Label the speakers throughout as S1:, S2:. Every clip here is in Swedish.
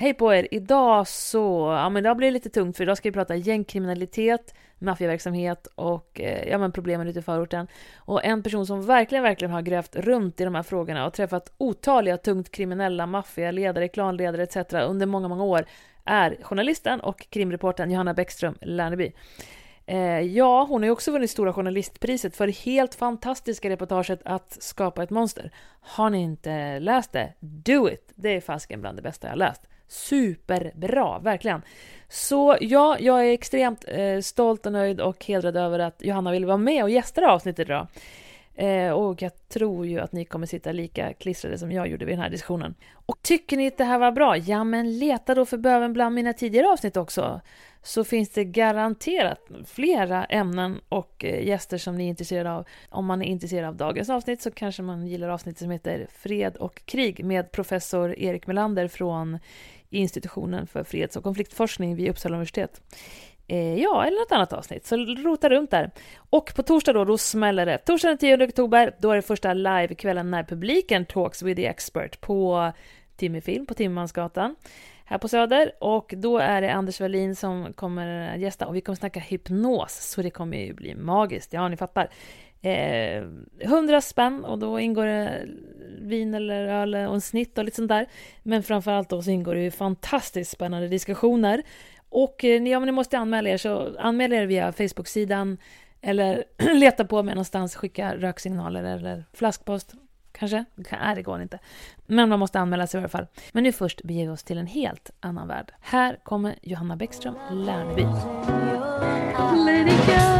S1: Hej på er! Idag så, ja men det blir lite tungt för idag ska vi prata gängkriminalitet, maffiaverksamhet och eh, ja men problemen ute i förorten. Och en person som verkligen, verkligen har grävt runt i de här frågorna och träffat otaliga tungt kriminella maffialedare, klanledare etc. under många, många år är journalisten och krimreportern Johanna Bäckström Lerneby. Eh, ja, hon har ju också vunnit Stora Journalistpriset för det helt fantastiska reportaget Att skapa ett monster. Har ni inte läst det? Do it! Det är fasken bland det bästa jag läst. Superbra, verkligen. Så ja, jag är extremt eh, stolt och nöjd och hedrad över att Johanna ville vara med och gästa det här avsnittet idag. Eh, och jag tror ju att ni kommer sitta lika klistrade som jag gjorde vid den här diskussionen. Och tycker ni att det här var bra? Ja, men leta då för böven bland mina tidigare avsnitt också. Så finns det garanterat flera ämnen och eh, gäster som ni är intresserade av. Om man är intresserad av dagens avsnitt så kanske man gillar avsnittet som heter Fred och krig med professor Erik Melander från institutionen för freds och konfliktforskning vid Uppsala universitet. Eh, ja, eller något annat avsnitt, så rota runt där. Och på torsdag då, då smäller det. Torsdag den 10 oktober, då är det första livekvällen när publiken talks with the expert på Timmyfilm, på Timmermansgatan här på Söder. Och då är det Anders Wallin som kommer gästa och vi kommer snacka hypnos, så det kommer ju bli magiskt, ja ni fattar. Eh, 100 spänn och då ingår det vin eller öl och en snitt och lite sånt där. Men framförallt då så ingår det ju fantastiskt spännande diskussioner. Och eh, ja, men ni måste anmäla er, så anmäl er via Facebook-sidan eller leta på mig någonstans, skicka röksignaler eller flaskpost. Kanske? Nej, det går inte. Men man måste anmäla sig i alla fall. Men nu först beger vi oss till en helt annan värld. Här kommer Johanna Bäckström Lärneby. Let it go.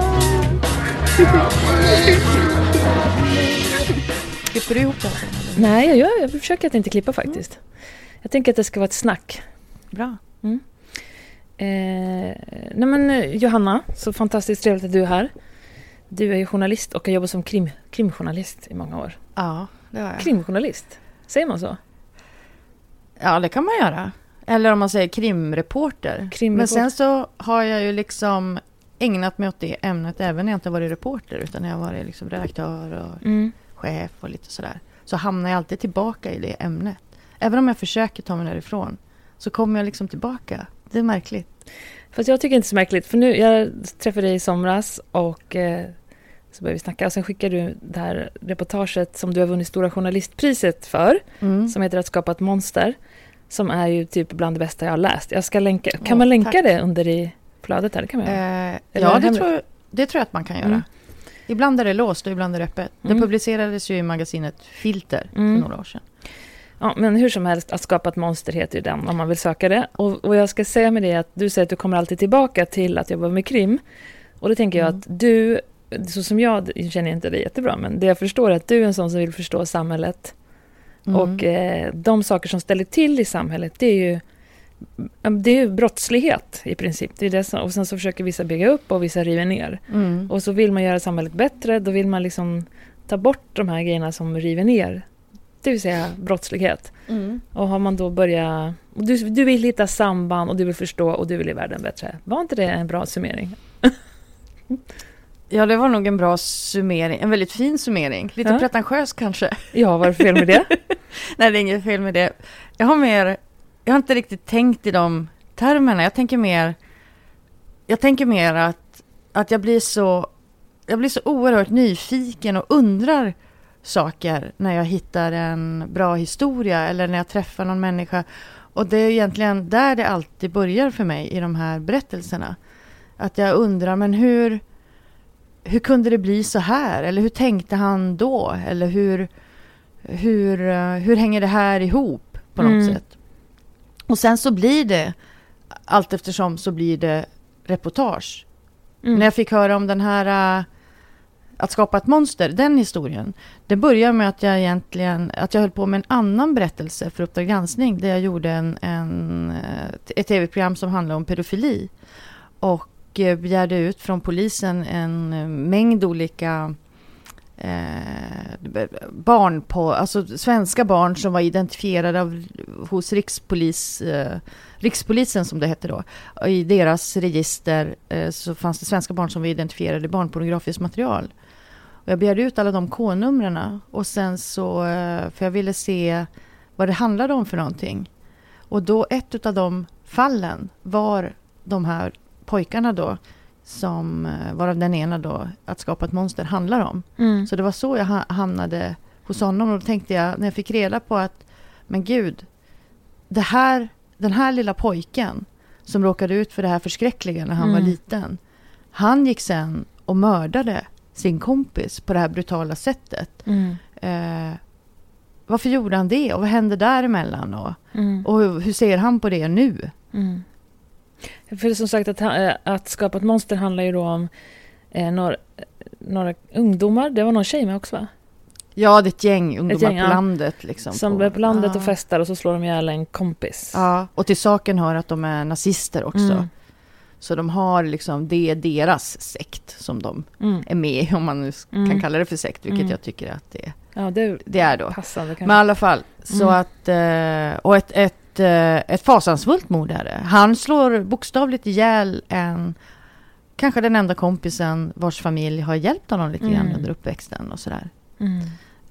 S2: Klipper du ihop det?
S1: Nej, jag, gör, jag försöker att inte klippa faktiskt. Jag tänker att det ska vara ett snack.
S2: Bra.
S1: Mm. Eh, nej men Johanna, så fantastiskt trevligt att du är här. Du är ju journalist och har jobbat som krim, krimjournalist i många år.
S2: Ja, det har jag.
S1: Krimjournalist, säger man så?
S2: Ja, det kan man göra. Eller om man säger krimreporter.
S1: Krimreporter.
S2: Men sen så har jag ju liksom ägnat mig åt det ämnet även när jag inte varit reporter utan när jag varit liksom redaktör och
S1: Mm.
S2: chef och lite sådär. Så hamnar jag alltid tillbaka i det ämnet. Även om jag försöker ta mig därifrån så kommer jag liksom tillbaka. Det är märkligt.
S1: Fast jag tycker inte så märkligt, för nu, jag träffade dig i somras och eh, så började vi snacka och sen skickade du det här reportaget som du har vunnit Stora Journalistpriset för,
S2: Mm.
S1: som heter Att skapa ett monster, som är ju typ bland det bästa jag har läst. Jag ska länka, kan
S2: Åh,
S1: man länka
S2: tack.
S1: det under i flödet här? Det kan man göra.
S2: Eh, ja, det tror, det tror jag att man kan göra.
S1: Mm.
S2: Ibland är det låst och ibland är det öppet.
S1: Mm.
S2: Det publicerades ju i magasinet Filter
S1: Mm.
S2: för några år sedan.
S1: Ja, men hur som helst, Att skapa ett monster heter ju den om man vill söka det. Och, och jag ska säga med det att du säger att du kommer alltid tillbaka till att jobba med krim. Och då tänker jag
S2: Mm.
S1: att du, så som jag känner inte dig jättebra, men det jag förstår är att du är en sån som vill förstå samhället.
S2: Mm.
S1: Och eh, de saker som ställer till i samhället, det är ju det är ju brottslighet i princip. Det är det som, och sen så försöker vissa bygga upp och vissa river ner.
S2: Mm.
S1: Och så vill man göra samhället bättre, då vill man liksom ta bort de här grejerna som river ner. Det vill säga brottslighet.
S2: Mm.
S1: Och har man då börjat... Du, du vill hitta samband och du vill förstå och du vill i världen bättre. Var inte det en bra summering?
S2: Ja, det var nog en bra summering. En väldigt fin summering. Lite
S1: Ja.
S2: pretentiös kanske.
S1: Ja, vad är det fel med det?
S2: Nej, det är inget fel med det. Jag har mer... Jag har inte riktigt tänkt i de termerna. Jag tänker mer... Jag tänker mer att, att jag blir så... Jag blir så oerhört nyfiken och undrar saker när jag hittar en bra historia eller när jag träffar någon människa. Och det är egentligen där det alltid börjar för mig i de här berättelserna. Att jag undrar, men hur, hur kunde det bli så här? Eller hur tänkte han då? Eller hur, hur, eh, hur hänger det här ihop på något
S1: Mm.
S2: sätt? Och sen så blir det, allt eftersom så blir det reportage.
S1: Mm.
S2: När jag fick höra om den här äh, att skapa ett monster, den historien. Det började med att jag egentligen, att jag höll på med en annan berättelse för Uppdrag granskning. Där jag gjorde en, en, äh, ett tv-program som handlade om pedofili. Och äh, begärde ut från polisen en mängd olika eh, barn på, alltså svenska barn som var identifierade av, hos rikspolis, eh, rikspolisen som det hette då. I deras register eh, så fanns det svenska barn som var identifierade i barnpornografiskt material. Och jag begärde ut alla de K-numren och sen så, eh, för jag ville se vad det handlade om för någonting. Och då ett av de fallen var de här pojkarna då, som, eh, varav den ena då, att skapa ett monster handlar om.
S1: Mm.
S2: Så det var så jag ha- hamnade hos honom. Och då tänkte jag, när jag fick reda på att, men gud, det här, den här lilla pojken som råkade ut för det här förskräckliga när han var
S1: Mm.
S2: liten. Han gick sen och mördade sin kompis på det här brutala sättet.
S1: Mm.
S2: Eh, varför gjorde han det? Och vad hände däremellan? Och,
S1: Mm.
S2: och hur, hur ser han på det nu?
S1: Mm. För som sagt, att, ha- att skapa ett monster handlar ju då om eh, några, några ungdomar. Det var någon tjej med också va?
S2: Ja, det är ett gäng ungdomar
S1: gäng,
S2: på
S1: ja.
S2: landet. Liksom,
S1: Som är på landet och
S2: Ja.
S1: festar och så slår de ihjäl en kompis.
S2: Ja, och till saken hör att de är nazister också.
S1: Mm.
S2: Så de har liksom, det är deras sekt som de
S1: Mm.
S2: är med i, om man nu kan
S1: Mm.
S2: kalla det för sekt, vilket
S1: Mm.
S2: jag tycker att det,
S1: Ja, det
S2: det är då.
S1: passande.
S2: Men i alla fall, så
S1: Mm.
S2: att, eh, och ett, ett, eh, ett fasansfullt mord är det. Han slår bokstavligt ihjäl en, kanske den enda kompisen vars familj har hjälpt honom lite grann
S1: Mm.
S2: under uppväxten och sådär.
S1: Mm.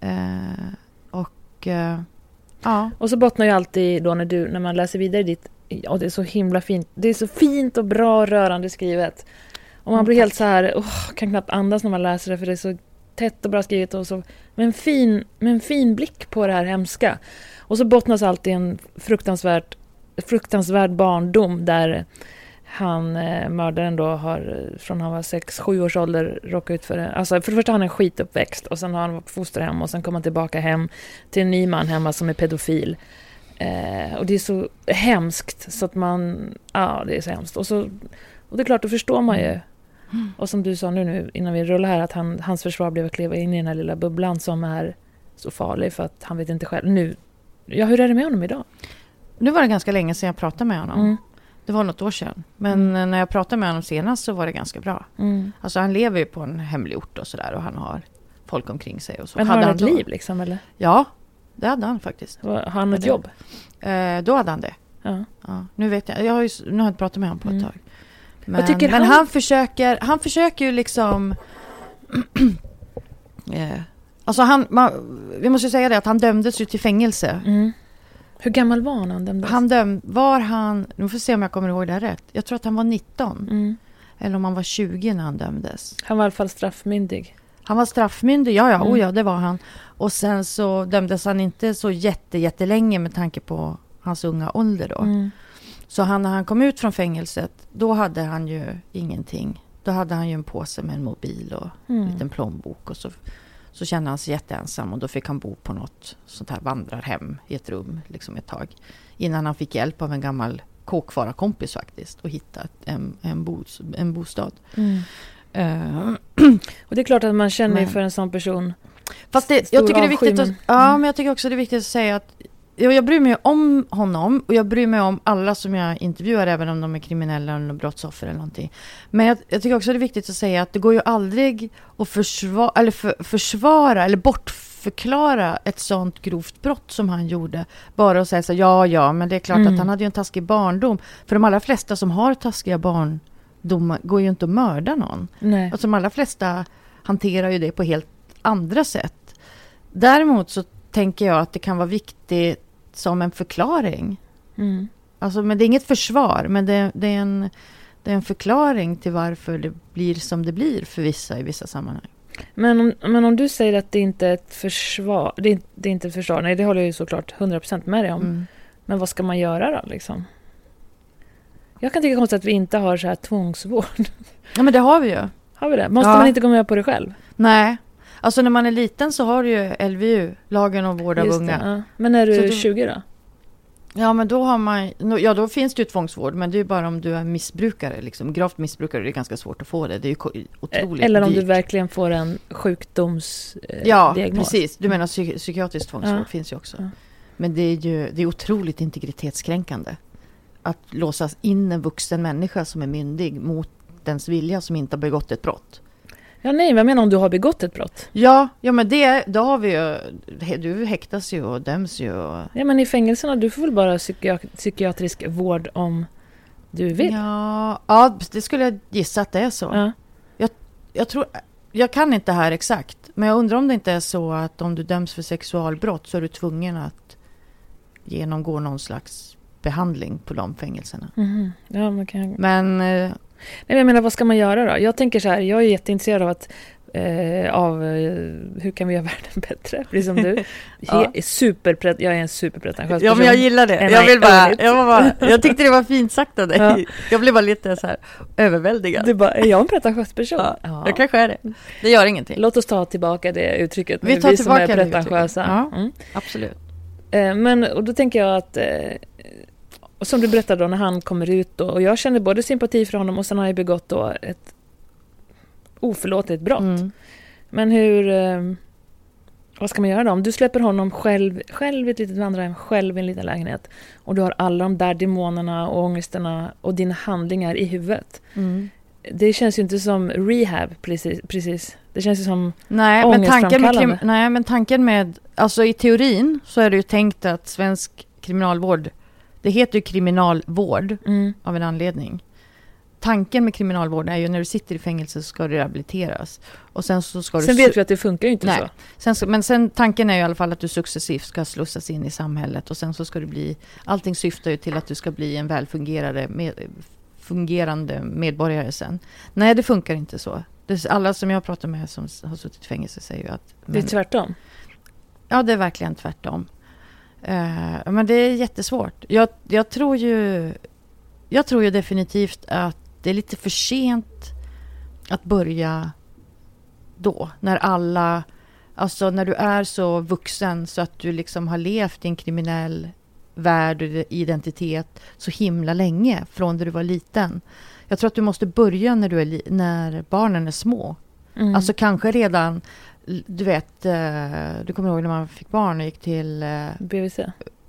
S2: Eh, och, eh, ja.
S1: Och så bottnar ju alltid då när du, när man läser vidare ditt, ja det är så himla fint, det är så fint och bra och rörande skrivet. Och man
S2: Mm,
S1: blir helt så här, åh, kan knappt andas när man läser det för det är så tätt och bra skrivet och så med en fin, med en fin blick på det här hemska. Och så bottnas alltid en fruktansvärt, fruktansvärd barndom där han, eh, mördaren då, har eh, från han var 6-7 års ålder råkat ut för det. Alltså för det första har han en skituppväxt och sen har han varit på fosterhem och sen kommer han tillbaka hem till en ny man hemma som är pedofil. Eh, och det är så hemskt så att man, ja det är så hemskt. Och, så, och det är klart, då förstår man ju. Och som du sa nu, nu innan vi rullar här, att han, hans försvar blev att kliva in i den här lilla bubblan som är så farlig för att han vet inte själv. Nu, ja hur är det med honom idag?
S2: Nu var det ganska länge sedan jag pratade med honom.
S1: Mm.
S2: Det var något år sedan. Men eh, när jag pratade med honom senast så var det ganska bra.
S1: Mm.
S2: Alltså han lever ju på en hemlig ort och sådär och han har folk omkring sig och så.
S1: Men har han ett
S2: då?
S1: liv liksom eller?
S2: Ja, det hade han faktiskt.
S1: Har han ett jobb?
S2: Eh, då hade han det.
S1: Ja.
S2: Ja, nu vet jag, jag har ju, nu har jag inte pratat med honom på ett
S1: Mm.
S2: tag. Men, men
S1: han-
S2: han... försöker, han försöker ju liksom... eh, alltså han, man, vi måste ju säga det att han dömdes ju till fängelse.
S1: Mm. Hur gammal var han när han dömdes?
S2: Han döm, var han, nu får vi se om jag kommer ihåg det här rätt. Jag tror att han var 19.
S1: Mm.
S2: Eller om han var 20 när han dömdes.
S1: Han var i alla fall straffmyndig.
S2: Han var straffmyndig, ja ja,
S1: Mm.
S2: oh ja det var han. Och sen så dömdes han inte så jätte, jättelänge med tanke på hans unga ålder då.
S1: Mm.
S2: Så han, när han kom ut från fängelset, då hade han ju ingenting. Då hade han ju en påse med en mobil och en
S1: Mm.
S2: liten plånbok. Och så, så kände han sig jätteensam och då fick han bo på något sånt här vandrarhem i ett rum liksom ett tag. Innan han fick hjälp av en gammal kåkfararkompis faktiskt och hitta en, en, bos, en bostad.
S1: Mm.
S2: Eh,
S1: Och det är klart att man känner
S2: Men-
S1: för en sån person.
S2: Fast det, jag tycker det är viktigt att, ja,
S1: Mm.
S2: men jag tycker också det är viktigt att säga att jag, jag bryr mig om honom och jag bryr mig om alla som jag intervjuar, även om de är kriminella eller brottsoffer eller någonting. Men jag, jag tycker också det är viktigt att säga att det går ju aldrig att försvara, eller för, försvara eller bortförklara ett sånt grovt brott som han gjorde. Bara att säga så ja, ja, men det är klart
S1: Mm.
S2: att han hade ju en taskig barndom. För de allra flesta som har taskiga barn, dom går ju inte att mörda någon.
S1: Nej.
S2: Alltså de allra flesta hanterar ju det på helt andra sätt. Däremot så tänker jag att det kan vara viktigt som en förklaring.
S1: Mm.
S2: Alltså, men det är inget försvar, men det, det, är en, det är en förklaring till varför det blir som det blir för vissa i vissa sammanhang.
S1: Men, om, men om du säger att det inte är ett försvar, det är, det är inte ett försvar, nej det håller jag ju såklart 100% med dig om.
S2: Mm.
S1: Men vad ska man göra då liksom? Jag kan tycka konstigt att vi inte har så här tvångsvård.
S2: Ja, men det har vi ju.
S1: Har vi det? Måste
S2: Ja.
S1: man inte gå med på det själv?
S2: Nej. Alltså när man är liten så har du ju LVU, lagen om vård av
S1: Just
S2: unga.
S1: det, ja. Men när du är
S2: då-
S1: 20 då?
S2: Ja, men då har man... Ja, då finns det ju tvångsvård, men det är ju bara om du är missbrukare, liksom. Gravt missbrukare, det är ganska svårt att få det. Det är ju ko- otroligt
S1: Eller om
S2: dyrt.
S1: du verkligen får en sjukdomsdiagnos.
S2: Ja,
S1: diagnos.
S2: precis. Du menar psy- psykiatrisk tvångsvård
S1: Ja.
S2: finns ju också.
S1: Ja.
S2: Men det är ju det är otroligt integritetskränkande. Att låsas in en vuxen människa som är myndig mot dens vilja som inte har begått ett brott.
S1: Ja, nej, jag menar om du har begått ett brott.
S2: Ja, ja men det, då har vi ju... Du häktas ju och döms ju. Och,
S1: Ja, men i fängelserna, du får väl bara psykia- psykiatrisk vård om du vill?
S2: ja, ja, det skulle jag gissa att det är så.
S1: Ja.
S2: Jag tror... Jag kan inte här exakt, men jag undrar om det inte är så att om du döms för sexualbrott så är du tvungen att genomgå någon slags behandling på de fängelserna.
S1: Mhm. Ja, man kan...
S2: Men eh,
S1: Nej, men jag menar, vad ska man göra då? Jag tänker så här, jag är jätteintresserad av att eh, av eh, hur kan vi göra världen bättre? Precis som du.
S2: Ja.
S1: He- superpret- jag är en superpretentiös
S2: Ja, men jag gillar det. Jag, vill bara, jag, var bara, jag tyckte det var fint sagt av dig.
S1: Ja.
S2: Jag blev bara lite så här överväldigad.
S1: Du bara, är jag en pretentiös person?
S2: ja,
S1: Ja.
S2: Jag kanske är det. Det gör ingenting.
S1: Låt oss ta tillbaka det uttrycket.
S2: Vi tar
S1: vi som är
S2: tillbaka det
S1: pretentiösa.
S2: Ja.
S1: Mm.
S2: Absolut.
S1: Eh, Men och då tänker jag att, eh, och som du berättade då när han kommer ut då, och jag känner både sympati för honom och sen har jag begått då ett oförlåtligt brott.
S2: Mm.
S1: Men hur, eh, vad ska man göra då? Om du släpper honom själv, själv i ett litet vandrarhem, själv i en liten lägenhet och du har alla de där demonerna och ångesterna och dina handlingar i huvudet.
S2: Mm.
S1: Det känns ju inte som rehab precis. precis. Det känns ju som,
S2: Nej, men tanken med, nej, men tanken med... Alltså i teorin så är det ju tänkt att svensk kriminalvård... Det heter ju kriminalvård
S1: mm,
S2: av en anledning. Tanken med kriminalvård är ju när du sitter i fängelse så ska du rehabiliteras. Och sen så ska
S1: sen
S2: du...
S1: vet vi att det funkar ju inte
S2: Nej.
S1: så.
S2: Sen, men sen tanken är ju i alla fall att du successivt ska slussas in i samhället och sen så ska du bli... Allting syftar ju till att du ska bli en välfungerande med, fungerande medborgare sen. Nej, det funkar inte så. Alla som jag pratar med som har suttit i fängelse säger ju att...
S1: Det är
S2: men-
S1: tvärtom.
S2: Ja, det är verkligen tvärtom. Eh, men det är jättesvårt. Jag, jag, tror ju, jag tror ju definitivt att det är lite för sent att börja då. När alla... Alltså när du är så vuxen så att du liksom har levt i en kriminell värld och identitet så himla länge från när du var liten. Jag tror att du måste börja när, du är när barnen är små.
S1: Mm.
S2: Alltså kanske redan, du vet, eh, du kommer ihåg när man fick barn och gick till eh,
S1: BVC.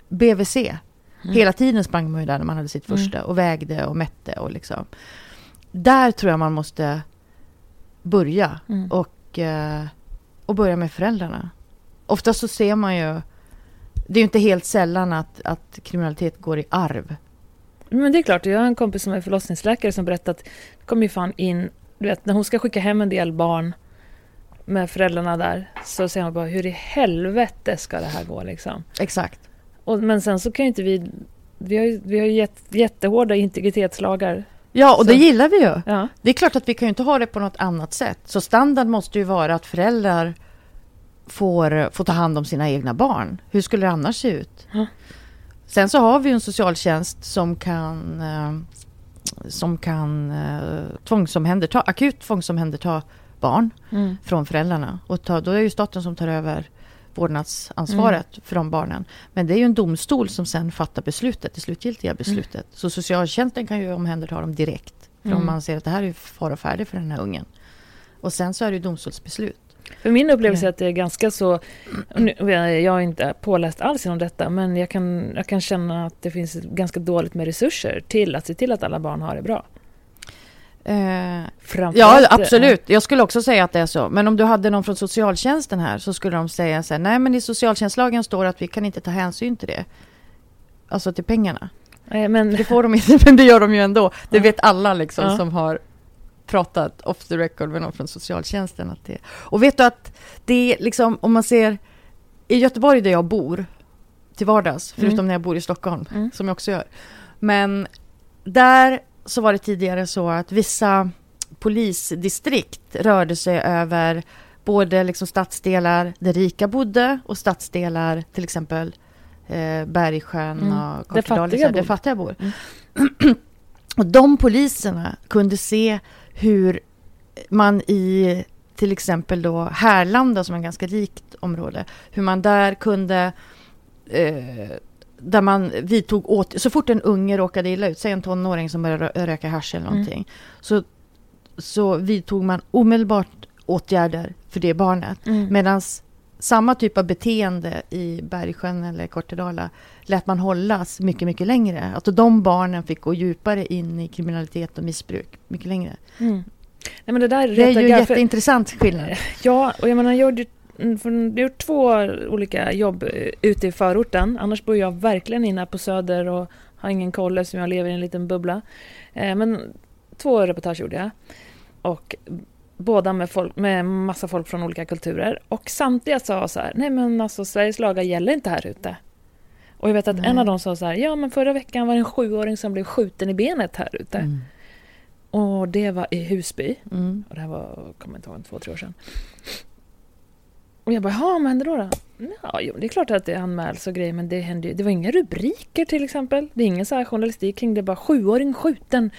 S2: BVC.
S1: Mm.
S2: Hela tiden sprang man ju där när man hade sitt
S1: Mm.
S2: första och vägde och mätte och liksom. Där tror jag man måste börja
S1: Mm.
S2: och, eh, och börja med föräldrarna. Ofta så ser man ju, det är ju inte helt sällan att, att kriminalitet går i arv.
S1: Men det är klart, jag har en kompis som är förlossningsläkare som berättat att det kommer ju fan in, du vet när hon ska skicka hem en del barn med föräldrarna där så säger hon bara hur i helvete ska det här gå liksom?
S2: Exakt.
S1: Och, men sen så kan ju inte vi, vi har ju, vi har ju jätt, jättehårda integritetslagar.
S2: Ja, och
S1: Så-
S2: det gillar vi ju.
S1: Ja.
S2: Det är klart att vi kan ju inte ha det på något annat sätt. Så standard måste ju vara att föräldrar får, får ta hand om sina egna barn. Hur skulle det annars se ut?
S1: Ja.
S2: Sen så har vi ju en socialtjänst som kan, eh, som kan eh, tvångsomhänderta, akut tvångsomhänderta barn
S1: Mm.
S2: från föräldrarna. Och ta, då är det ju staten som tar över vårdnadsansvaret
S1: Mm.
S2: för de barnen. Men det är ju en domstol som sen fattar beslutet, det slutgiltiga beslutet. Så socialtjänsten kan ju omhänderta dem direkt. För om
S1: Mm.
S2: man ser att det här är fara och färdig för den här ungen. Och sen så är det ju domstolsbeslut.
S1: För min upplevelse är att det är ganska så, nu- jag är inte påläst alls inom detta, men jag kan, jag kan känna att det finns ganska dåligt med resurser till att se till att alla barn har det bra.
S2: Eh, ja,
S1: eh,
S2: absolut. Jag skulle också säga att det är så. Men om du hade någon från socialtjänsten här så skulle de säga så här, nej men i socialtjänstlagen står att vi kan inte ta hänsyn till det. Alltså till pengarna.
S1: Nej, men
S2: Det får de inte, men det gör de ju ändå. Det
S1: Ja.
S2: vet alla liksom
S1: Ja.
S2: som har pratat off the record med någon från socialtjänsten. Att det, och vet du att det är liksom, om man ser i Göteborg där jag bor till vardags, förutom
S1: Mm.
S2: när jag bor i Stockholm,
S1: Mm.
S2: som jag också gör. Men där så var det tidigare så att vissa polisdistrikt rörde sig över både liksom stadsdelar där rika bodde och stadsdelar till exempel eh, Bergsjön
S1: Mm.
S2: och Kortedal, där
S1: bor.
S2: fattiga bor.
S1: Mm.
S2: och de poliserna kunde se hur man i till exempel då Härlanda som är ett ganska rikt område, hur man där kunde eh, där man vidtog åt så fort en unge råkade illa ut, säg en tonåring som började rö- röka hasch eller
S1: Mm.
S2: någonting, så, så vidtog man omedelbart åtgärder för det barnet.
S1: Mm.
S2: Medan samma typ av beteende i Bergsjön eller Kortedala lät man hållas mycket, mycket längre. Alltså de barnen fick gå djupare in i kriminalitet och missbruk mycket längre.
S1: Mm. Nej, men det där
S2: Det är ju
S1: för-
S2: jätteintressant skillnad.
S1: Ja, och jag menar, jag mm, för- jag har gjort två olika jobb eh, ute i förorten. Annars bor jag verkligen inne på Söder och har ingen koll eftersom jag lever i en liten bubbla. Eh, Men två reportage gjorde jag. Och båda med, folk, med massa folk från olika kulturer. Och samtliga sa så här, nej men alltså Sveriges lagar gäller inte här ute. Och jag vet att en
S2: Nej.
S1: av dem sa så här, ja men förra veckan var det en sjuåring som blev skjuten i benet här ute.
S2: Mm.
S1: Och det var i Husby.
S2: Mm.
S1: Och det här var, kommer inte ihåg, två, tre år sedan. Och jag bara, ja vad hände då? då? Ja, jo, det är klart att det anmäls och grejer, men det hände det var inga rubriker till exempel. Det är ingen så här journalistik kring det, bara sjuåring skjuten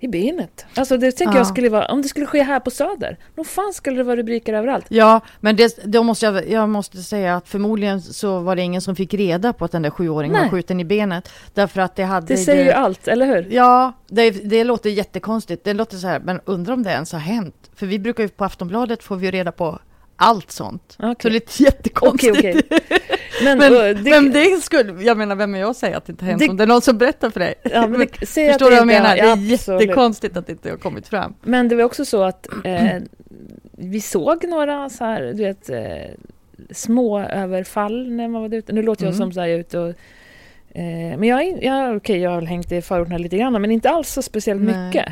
S1: i benet. Alltså det tänker
S2: Ja.
S1: jag skulle vara, om det skulle ske här på Söder, då fan skulle det vara rubriker överallt.
S2: Ja, men det, då måste jag, jag måste säga att förmodligen så var det ingen som fick reda på att den där sjuåringen var
S1: Nej.
S2: skjuten i benet. Därför att det hade
S1: Det säger
S2: ju
S1: allt, eller hur?
S2: Ja, det, det låter jättekonstigt. Det låter så här, men undrar om det ens har hänt? För vi brukar ju på Aftonbladet få vi reda på allt sånt. Så
S1: Okej.
S2: det är lite jättekonstigt.
S1: Okej, okej. Men,
S2: Men,
S1: det,
S2: men det skulle, jag menar vem är jag att säga att det inte har hänt?
S1: Det-
S2: om det är någon som berättar för dig.
S1: ja, men det, att
S2: Förstår
S1: det
S2: du vad jag menar?
S1: ja,
S2: det är
S1: absolut.
S2: jättekonstigt att det inte har kommit fram.
S1: Men det var också så att eh, vi såg några så här, du vet, eh, små överfall när man var ute. Nu låter jag
S2: Mm.
S1: som så här ute och... Eh, men jag, är- jag, okej, jag har hängt i förorterna lite grann, men inte alls så speciellt
S2: Nej.
S1: mycket.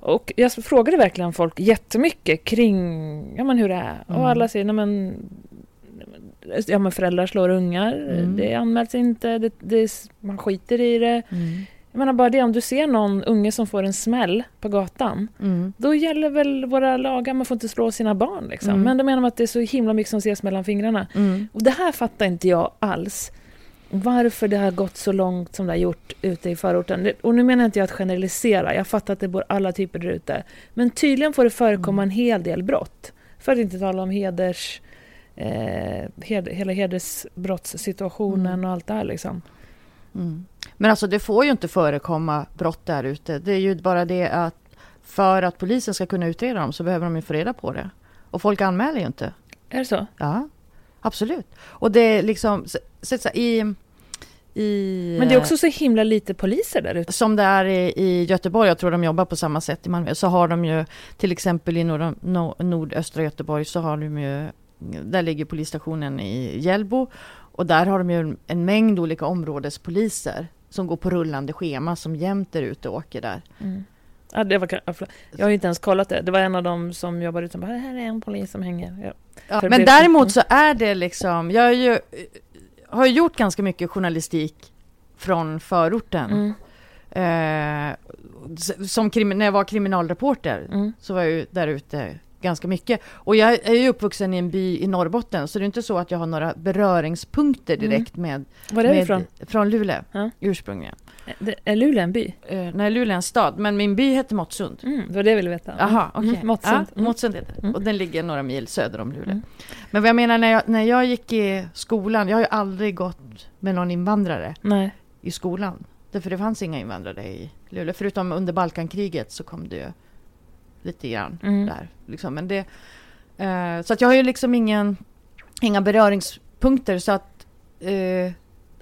S1: Och jag frågade verkligen folk jättemycket kring ja, men hur det är.
S2: Mm.
S1: Och alla säger, nej men... Ja men föräldrar slår ungar,
S2: Mm.
S1: det anmäls inte, det, det, man skiter i det. Jag menar bara det, om du ser någon unge som får en smäll på gatan,
S2: Mm.
S1: då gäller väl våra lagar, man får inte slå sina barn. Liksom.
S2: Mm.
S1: Men då menar man att det är så himla mycket som ses mellan fingrarna.
S2: Mm.
S1: Och det här fattar inte jag alls. Varför det har gått så långt som det har gjort ute i förorten. Och nu menar inte jag att generalisera, jag fattar att det bor alla typer där ute. Men tydligen får det förekomma en hel del brott. För att inte tala om heders... Eh, hed, hela hedersbrottssituationen
S2: Mm.
S1: och allt det här liksom.
S2: Mm. Men alltså det får ju inte förekomma brott där ute. Det är ju bara det att för att polisen ska kunna utreda dem så behöver de ju få reda på det. Och folk anmäler ju inte.
S1: Är det så?
S2: Ja, absolut. Och det är liksom, så, så, så, i, i...
S1: Men det är också så himla lite poliser där ute.
S2: Som det är i, i Göteborg, jag tror de jobbar på samma sätt i Malmö, så har de ju till exempel i norra, no, nordöstra Göteborg så har de ju, där ligger polisstationen i Hjällbo och där har de ju en, en mängd olika områdespoliser som går på rullande schema som jämt är ute och åker där.
S1: Mm. Ja, det var, jag har ju inte ens kollat det. Det var en av dem som jobbar ute som bara, här är en polis som hänger. Ja.
S2: Ja, men däremot så är det liksom, jag ju, har ju gjort ganska mycket journalistik från förorten.
S1: Mm.
S2: Eh, som när jag var kriminalreporter
S1: Mm.
S2: så var jag ju där ute ganska mycket. Och jag är ju uppvuxen i en by i Norrbotten så det är inte så att jag har några beröringspunkter direkt med...
S1: Var är du ifrån?
S2: Från Luleå,
S1: Ja.
S2: ursprungligen.
S1: Är Luleå en by?
S2: Eh, nej, Luleå är en stad, men min by hette Måttsund.
S1: Mm, det var det jag ville veta.
S2: Jaha, okej.
S1: Mm, Måttsund.
S2: Ja, Måttsund heter det.
S1: Mm.
S2: Och den ligger några mil söder om Luleå.
S1: Mm.
S2: Men vad jag menar, när jag, när jag gick i skolan, jag har ju aldrig gått med någon invandrare
S1: Nej.
S2: i skolan. Därför det fanns inga invandrare i Luleå. Förutom under Balkankriget så kom det ju lite grann
S1: Mm.
S2: där. Liksom. Men det, eh, så att jag har ju liksom ingen, inga beröringspunkter. Så att eh,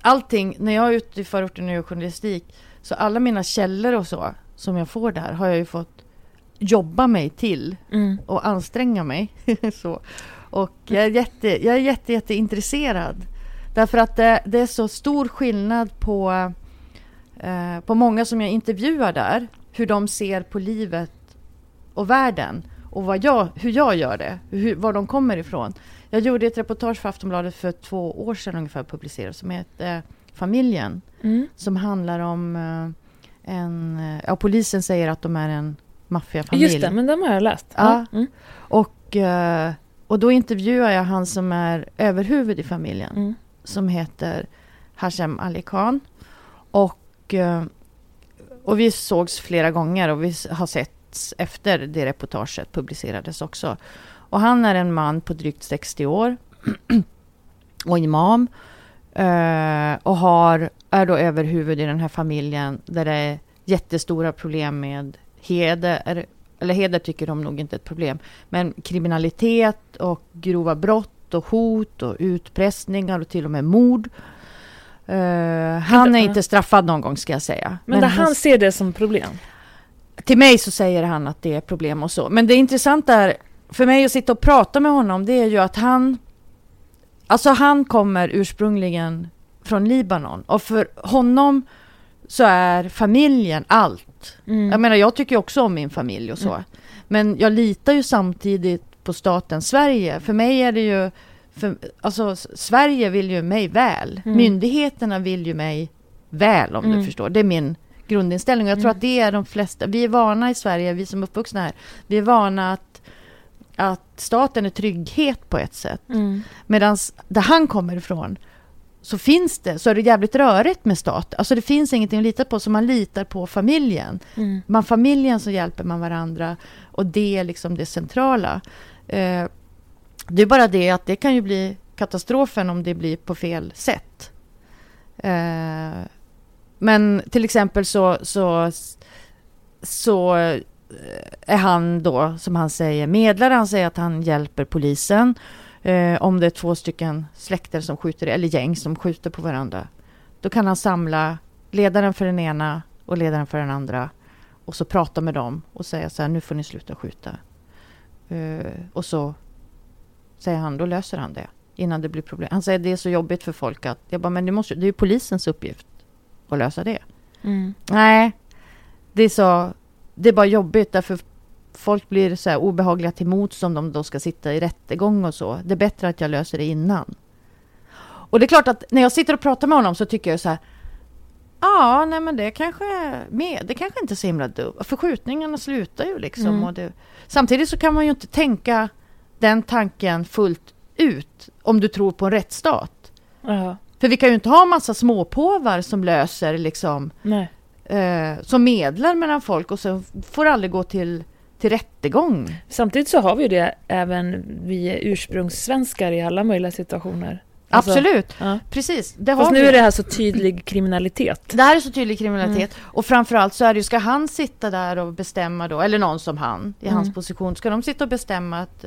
S2: allting, när jag är ute i förorten och gör journalistik, så alla mina källor och så som jag får där har jag ju fått jobba mig till
S1: Mm.
S2: och anstränga mig. så. Och jag är, jätte, jag är jätte, jätte intresserad. Därför att det, det är så stor skillnad på eh, på många som jag intervjuar där, hur de ser på livet och världen och vad jag, hur jag gör det, hur, var de kommer ifrån. Jag gjorde ett reportage för Aftonbladet för två år sedan ungefär publicerat som heter eh, Familjen.
S1: Mm.
S2: Som handlar om eh, en, ja polisen säger att de är en maffiafamilj.
S1: Just det, men den har jag läst.
S2: Ja.
S1: Mm.
S2: Och, eh, och då intervjuar jag han som är överhuvud i familjen.
S1: Mm.
S2: Som heter Hashem Ali Khan. Och, och vi sågs flera gånger och vi har setts efter det reportaget publicerades också. Och han är en man på drygt 60 år. och imam. eh, och har, är då överhuvud i den här familjen där det är jättestora problem med heder. Eller heder tycker de nog inte är ett problem. Men kriminalitet och grova brott och hot och utpressningar och till och med mord. Eh, han är inte straffad någon gång ska jag säga.
S1: Men, där han ser det som problem.
S2: till mig så säger han att det är problem och så. Men det intressanta är, för mig att sitta och prata med honom, det är ju att han... Alltså han kommer ursprungligen från Libanon. Och för honom så är familjen allt.
S1: Mm.
S2: Jag menar, jag tycker också om min familj och så.
S1: Mm.
S2: Men jag litar ju samtidigt på staten Sverige. För mig är det ju... För, alltså, Sverige vill ju mig väl.
S1: Mm.
S2: Myndigheterna vill ju mig väl, om
S1: Mm.
S2: du förstår. Det är min grundinställning. Och jag tror
S1: Mm.
S2: att det är de flesta. Vi är vana i Sverige, vi som är uppvuxna här. Vi är vana att, att staten är trygghet på ett sätt.
S1: Mm.
S2: Medan där han kommer ifrån så finns det, så är det jävligt rörigt med stat. Alltså det finns ingenting att lita på, så man litar på familjen.
S1: Mm.
S2: Man familjen så hjälper man varandra och det är liksom det centrala. Eh, det är bara det att det kan ju bli katastrofen om det blir på fel sätt. Eh, men till exempel så, så, så är han då, som han säger, medlare. Han säger att han hjälper polisen. Eh, om det är två stycken släkter som skjuter, eller gäng som skjuter på varandra. Då kan han samla ledaren för den ena och ledaren för den andra. Och så prata med dem och säga så här, nu får ni sluta skjuta. Eh, och så säger han, då löser han det. Innan det blir problem. Han säger det är så jobbigt för folk att, jag bara, men det, måste, det är ju polisens uppgift att lösa det.
S1: Mm.
S2: Nej, det är så, det är bara jobbigt därför folk blir så här obehagliga till mots om de då ska sitta i rättegång och så. Det är bättre att jag löser det innan. Och det är klart att när jag sitter och pratar med honom så tycker jag så här, ja, nej men det kanske är med, det kanske inte är så himla dumt. För skjutningarna slutar ju liksom.
S1: Mm.
S2: Och det, samtidigt så kan man ju inte tänka den tanken fullt ut om du tror på en rättsstat.
S1: Ja.
S2: För vi kan ju inte ha massa småpåvar som löser liksom
S1: Nej.
S2: Eh, som medlar mellan folk och så får det aldrig gå till, till rättegång.
S1: Samtidigt så har vi ju det även vi ursprungssvenskar i alla möjliga situationer. Alltså,
S2: Absolut,
S1: Ja.
S2: precis. Det
S1: Fast nu
S2: vi.
S1: är det här så tydlig kriminalitet.
S2: Det här är så tydlig kriminalitet. Och framförallt så är det ju, ska han sitta där och bestämma då, eller någon som han i hans
S1: Mm.
S2: position, ska de sitta och bestämma att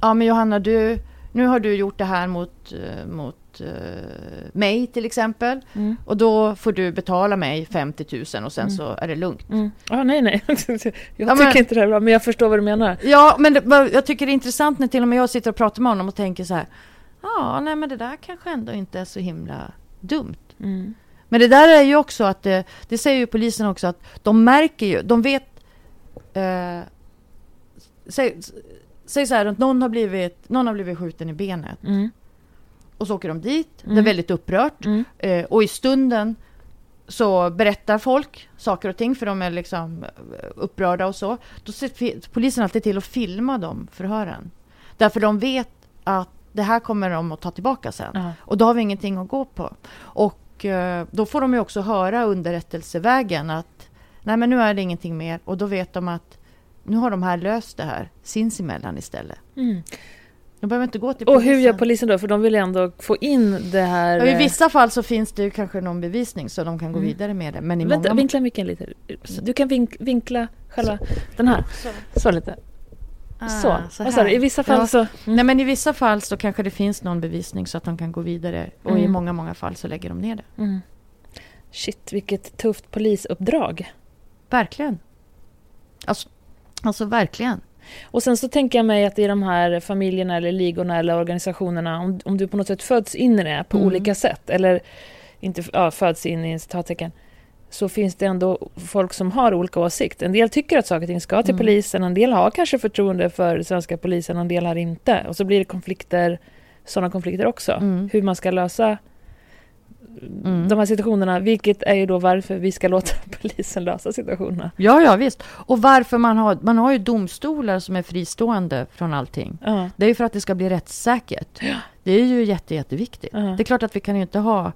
S2: ja men Johanna du, nu har du gjort det här mot, eh, mot eh, mig till exempel.
S1: Mm.
S2: Och då får du betala mig 50 000 och sen
S1: Mm.
S2: så är det lugnt.
S1: Mm. Ja, nej, nej. Jag
S2: Ja, men-
S1: tycker inte det är bra, men jag förstår vad du menar.
S2: Ja, men det, jag tycker det är intressant när till och med jag sitter och pratar med honom och tänker så här. Ja, nej men det där kanske ändå inte är så himla dumt.
S1: Mm.
S2: Men det där är ju också att det, det säger ju polisen också att de märker ju, de vet. Eh, säg, säg så här att någon har blivit, någon har blivit skjuten i benet
S1: Mm. Och
S2: så åker de dit. Det är
S1: Mm.
S2: väldigt upprört
S1: Mm.
S2: eh, och i stunden så berättar folk saker och ting för de är liksom eh, upprörda och så. Då ser polisen alltid till att filma de förhören. Därför de vet att det här kommer de att ta tillbaka sen.
S1: Ja.
S2: Och då har vi ingenting att gå på. Och eh, då får de ju också höra underrättelsevägen att nej men nu är det ingenting mer. Och då vet de att nu har de här löst det här sinsemellan istället.
S1: Mm.
S2: De behöver inte gå till
S1: Och
S2: polisen.
S1: hur gör polisen då? För de vill ändå få in det här...
S2: Ja, I
S1: eh,
S2: vissa fall så finns det kanske någon bevisning så de kan gå
S1: Mm.
S2: vidare med det. Men i
S1: Vänta,
S2: många...
S1: vinkla micken lite. Du kan vink, vinkla själva den här. Så lite.
S2: Ah,
S1: så.
S2: så
S1: Vad sa du?
S2: här.
S1: I vissa fall
S2: Ja.
S1: så... Mm.
S2: Nej men i vissa fall så kanske det finns någon bevisning så att de kan gå vidare. Och i
S1: Mm.
S2: många, många fall så lägger de ner det.
S1: Mm. Shit, vilket tufft polisuppdrag.
S2: Verkligen. Alltså, alltså verkligen.
S1: Och sen så tänker jag mig att i de här familjerna eller ligorna eller organisationerna, om, om du på något sätt föds in i det på
S2: Mm.
S1: olika sätt, eller inte ja, föds in i citattecken, så finns det ändå folk som har olika åsikt. En del tycker att saker och ting ska till
S2: Mm.
S1: polisen, en del har kanske förtroende för svenska polisen, en del har inte. Och så blir det konflikter, sådana konflikter också.
S2: Mm.
S1: Hur man ska lösa
S2: Mm.
S1: de här situationerna, vilket är ju då varför vi ska låta polisen lösa situationerna.
S2: Ja, ja visst. Och varför man har, man har ju domstolar som är fristående från allting.
S1: Ja.
S2: Det är ju för att det ska bli rättssäkert. Det är ju jätte, jätteviktigt.
S1: Ja.
S2: Det är klart att vi kan ju inte ha...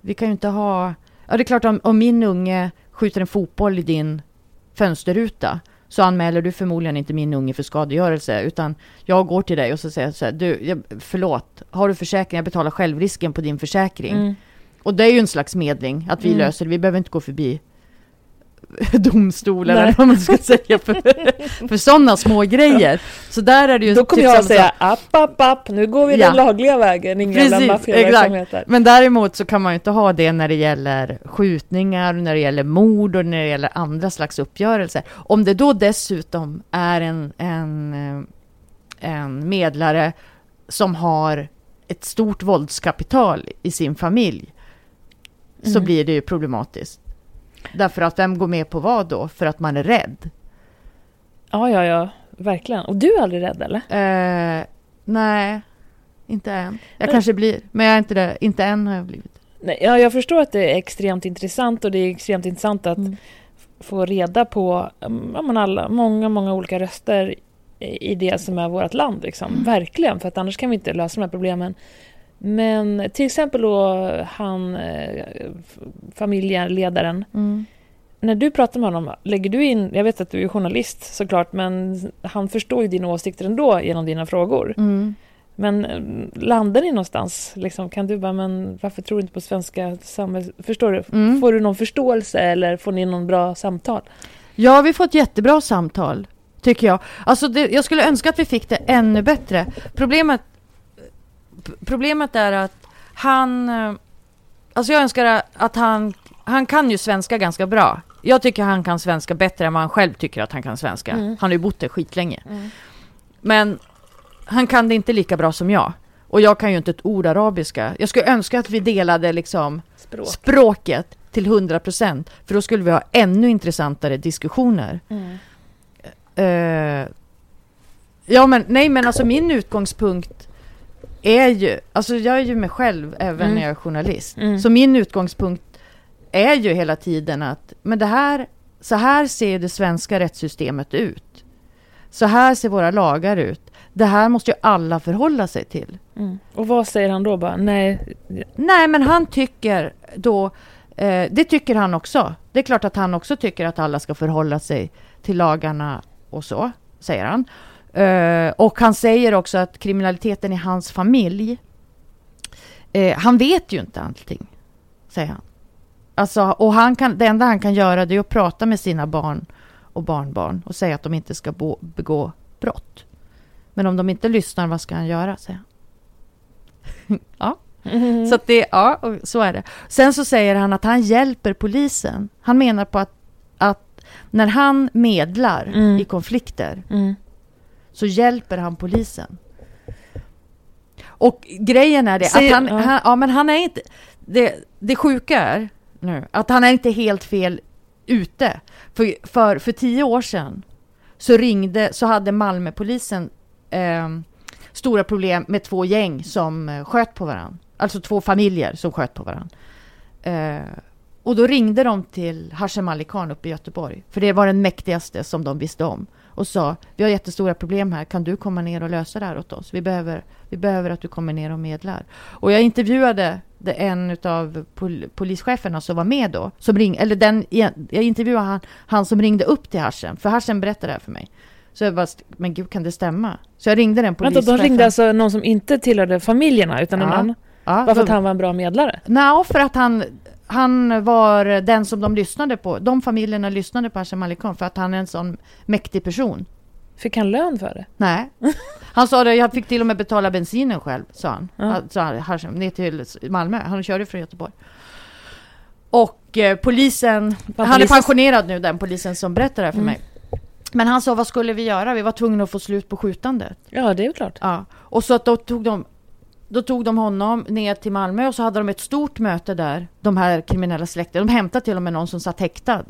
S2: Vi kan ju inte ha... Ja, det är klart om, om min unge skjuter en fotboll i din fönsterruta så anmäler du förmodligen inte min unge för skadegörelse utan jag går till dig och så säger jag så här, du, jag, förlåt, har du försäkring? Jag betalar självrisken på din försäkring.
S1: Mm.
S2: Och det är ju en slags medling, att vi
S1: Mm.
S2: löser det. Vi behöver inte gå förbi domstolen
S1: Nej.
S2: eller vad man ska säga för, för sådana små grejer. Så där är det ju...
S1: Då kommer
S2: typ
S1: jag att säga app, app, app, nu går vi
S2: Ja.
S1: den lagliga vägen, ingen jävla
S2: Precis,
S1: maffiaverksamhet här.
S2: Men däremot så kan man ju inte ha det när det gäller skjutningar, när det gäller mord och när det gäller andra slags uppgörelser. Om det då dessutom är en, en, eh, en medlare som har ett stort våldskapital i sin familj så
S1: Mm.
S2: blir det ju problematiskt. Därför att vem går med på vad då? För att man är rädd?
S1: Ja, ja, ja, verkligen. Och du är aldrig rädd eller?
S2: Eh, nej, inte än. Jag
S1: Men-
S2: kanske blir, men jag är inte det. Inte än har jag blivit.
S1: Nej, ja, jag förstår att det är extremt intressant och det är extremt intressant att
S2: Mm.
S1: få reda på ja, men alla, många, många olika röster i i det som är vårt land. Liksom.
S2: Mm.
S1: Verkligen, för att annars kan vi inte lösa de här problemen. Men till exempel då han, eh, familjeledaren.
S2: Mm.
S1: När du pratar med honom, lägger du in, jag vet att du är journalist såklart, men han förstår ju dina åsikter ändå genom dina frågor.
S2: Mm.
S1: Men eh, landar ni någonstans? Liksom, kan du bara, men varför tror du inte på svenska samhälls... Förstår du?
S2: Mm.
S1: Får du någon förståelse eller får ni någon bra samtal?
S2: Ja, vi får ett jättebra samtal, tycker jag. Alltså, det, jag skulle önska att vi fick det ännu bättre. Problemet, problemet är att han... eh, Alltså jag önskar att han... Han kan ju svenska ganska bra. Jag tycker han kan svenska bättre än vad han själv tycker att han kan svenska.
S1: Mm.
S2: Han har ju bott där skitlänge. Men han kan det inte lika bra som jag. Och jag kan ju inte ett ord arabiska. Jag skulle önska att vi delade liksom
S1: Språk.
S2: språket till 100 procent. För då skulle vi ha ännu intressantare diskussioner.
S1: Mm.
S2: Eh, ja, men nej, men alltså min utgångspunkt är ju, alltså jag är ju mig själv även
S1: Mm.
S2: när jag är journalist.
S1: Mm.
S2: Så min utgångspunkt är ju hela tiden att, men det här, så här ser det svenska rättssystemet ut. Så här ser våra lagar ut. Det här måste ju alla förhålla sig till.
S1: Mm. Och vad säger han då bara? Nej,
S2: Nej, men han tycker då, eh, det tycker han också. Det är klart att han också tycker att alla ska förhålla sig till lagarna och så, säger han. Eh, och han säger också att kriminaliteten i hans familj, eh, han vet ju inte allting, säger han. Alltså, och han kan, det enda han kan göra det är att prata med sina barn och barnbarn och säga att de inte ska bo, begå brott. Men om de inte lyssnar, vad ska han göra, säger han. ja. Så att det, ja, så är det. Sen så säger han att han hjälper polisen. Han menar på att, att när han medlar
S1: Mm.
S2: i konflikter
S1: mm.
S2: Så hjälper han polisen. Och grejen är det
S1: Säger-
S2: att han,
S1: ja.
S2: han, ja men han är inte, det, det sjuka är nu att han är inte helt fel ute. För, för, för tio år sedan så ringde, så hade Malmöpolisen eh, stora problem med två gäng som eh, sköt på varandra. Alltså två familjer som sköt på varandra. Eh, och då ringde de till Hashem Ali Khan uppe i Göteborg. För det var den mäktigaste som de visste om. Och sa, vi har jättestora problem här, kan du komma ner och lösa det här åt oss? Vi behöver, vi behöver att du kommer ner och medlar. Och jag intervjuade en av pol, polischeferna som var med då. Som ring, eller den, jag intervjuade han, han som ringde upp till Hashem. För Hashem berättade det här för mig. Så jag bara, men gud kan det stämma? Så jag ringde den
S1: Vänta,
S2: polischefen.
S1: de ringde alltså någon som inte tillhörde familjerna utan
S2: Ja.
S1: annan?
S2: Ja,
S1: Varför
S2: så-
S1: att han var en bra medlare?
S2: Nej, för att han, han var den som de lyssnade på. De familjerna lyssnade på Hashem Ali Khan för att han är en sån mäktig person.
S1: Fick han lön för det?
S2: Nej. Han sa det, jag fick till och med betala bensinen själv, sa han.
S1: Ja.
S2: Han sa ner till Malmö. Han körde från Göteborg. Och eh, polisen,
S1: Var
S2: han är pensionerad nu, den polisen som berättar det här för
S1: Mm.
S2: mig. Men han sa, vad skulle vi göra? Vi var tvungna att få slut på skjutandet.
S1: Ja, det är ju klart.
S2: Ja. Och så att då tog de då tog de honom ner till Malmö och så hade de ett stort möte där, de här kriminella släkten. De hämtade till och med någon som satt häktad.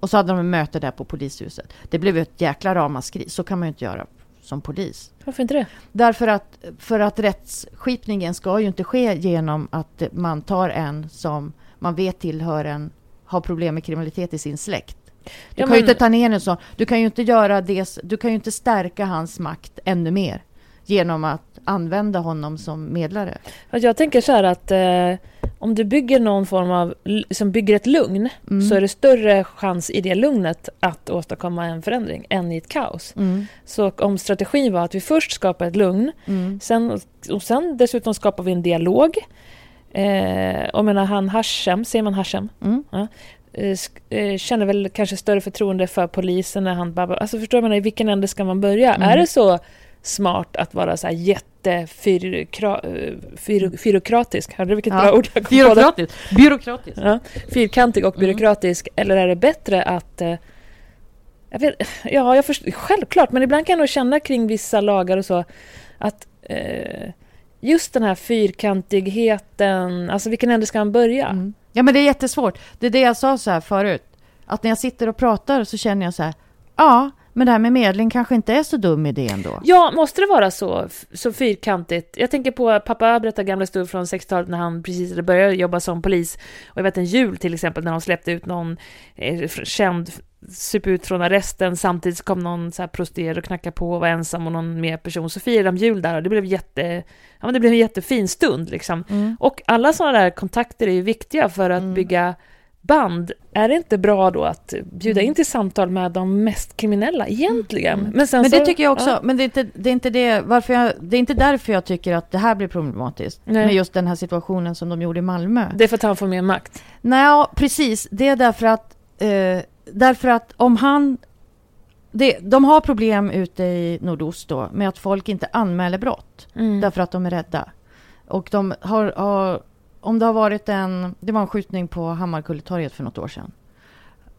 S2: Och så hade de ett möte där på polishuset. Det blev ett jäkla ramaskri. Så kan man ju inte göra som polis.
S1: Varför inte det?
S2: Därför att, för att rättsskipningen ska ju inte ske genom att man tar en som man vet tillhör en, har problem med kriminalitet i sin släkt. Du
S1: Ja,
S2: kan
S1: men-
S2: ju inte ta ner en sån. Du kan ju inte göra det, du kan ju inte stärka hans makt ännu mer genom att använda honom som medlare.
S1: Jag tänker så här att eh, om du bygger någon form av, som bygger ett lugn,
S2: Mm.
S1: så är det större chans i det lugnet att åstadkomma en förändring än i ett kaos.
S2: Mm.
S1: Så om strategin var att vi först skapar ett lugn,
S2: Mm.
S1: sen, och sen dessutom skapar vi en dialog. Eh, och menar han Hashem, ser man Hashem?
S2: Mm.
S1: Ja. Eh, eh, känner väl kanske större förtroende för polisen när han babbar. Alltså förstår man i vilken ände ska man börja?
S2: Mm.
S1: Är det så smart att vara så här jättefyrokratisk? Hörde du vilket
S2: Ja,
S1: bra ord jag kom på? där?
S2: Byråkratiskt. Byråkratiskt.
S1: Ja, fyrkantig
S2: Mm.
S1: och byråkratisk. Eller är det bättre att... Eh, jag vet, ja, jag förstår, självklart, men ibland kan jag nog känna kring vissa lagar och så att eh, just den här fyrkantigheten, alltså vilken ände ska man börja?
S2: Mm. Ja, men det är jättesvårt. Det är det jag sa så här förut. Att när jag sitter och pratar så känner jag så här. Ja, men det här med medling kanske inte är så dum idé ändå.
S1: Ja, måste det vara så, så fyrkantigt? Jag tänker på, pappa berättar gamla historier från 60-talet när han precis hade börjat jobba som polis. Och jag vet en jul till exempel när de släppte ut någon eh, känd sup ut från arresten samtidigt så kom någon så här prostituerad och knackade på och var ensam och någon mer person. Så firade de jul där och det blev jätte, ja men det blev en jättefin stund liksom.
S2: Mm.
S1: Och alla sådana där kontakter är ju viktiga för att
S2: Mm.
S1: bygga band. Är det inte bra då att bjuda in till samtal med de mest kriminella egentligen? Men,
S2: Mm. Men det
S1: så-
S2: tycker jag också.
S1: ja.
S2: Men det är, inte, det är inte det. Varför jag, det är inte därför jag tycker att det här blir problematiskt.
S1: Nej.
S2: Med just den här situationen som de gjorde i Malmö.
S1: Det är för att han får mer makt.
S2: Nej, ja, precis. Det är därför att, eh, därför att om han... Det, de har problem ute i nordost då med att folk inte anmäler brott.
S1: Mm.
S2: Därför att de är rädda. Och de har, har... Om det har varit en... Det var en skjutning på Hammarkulletorget för något år sedan.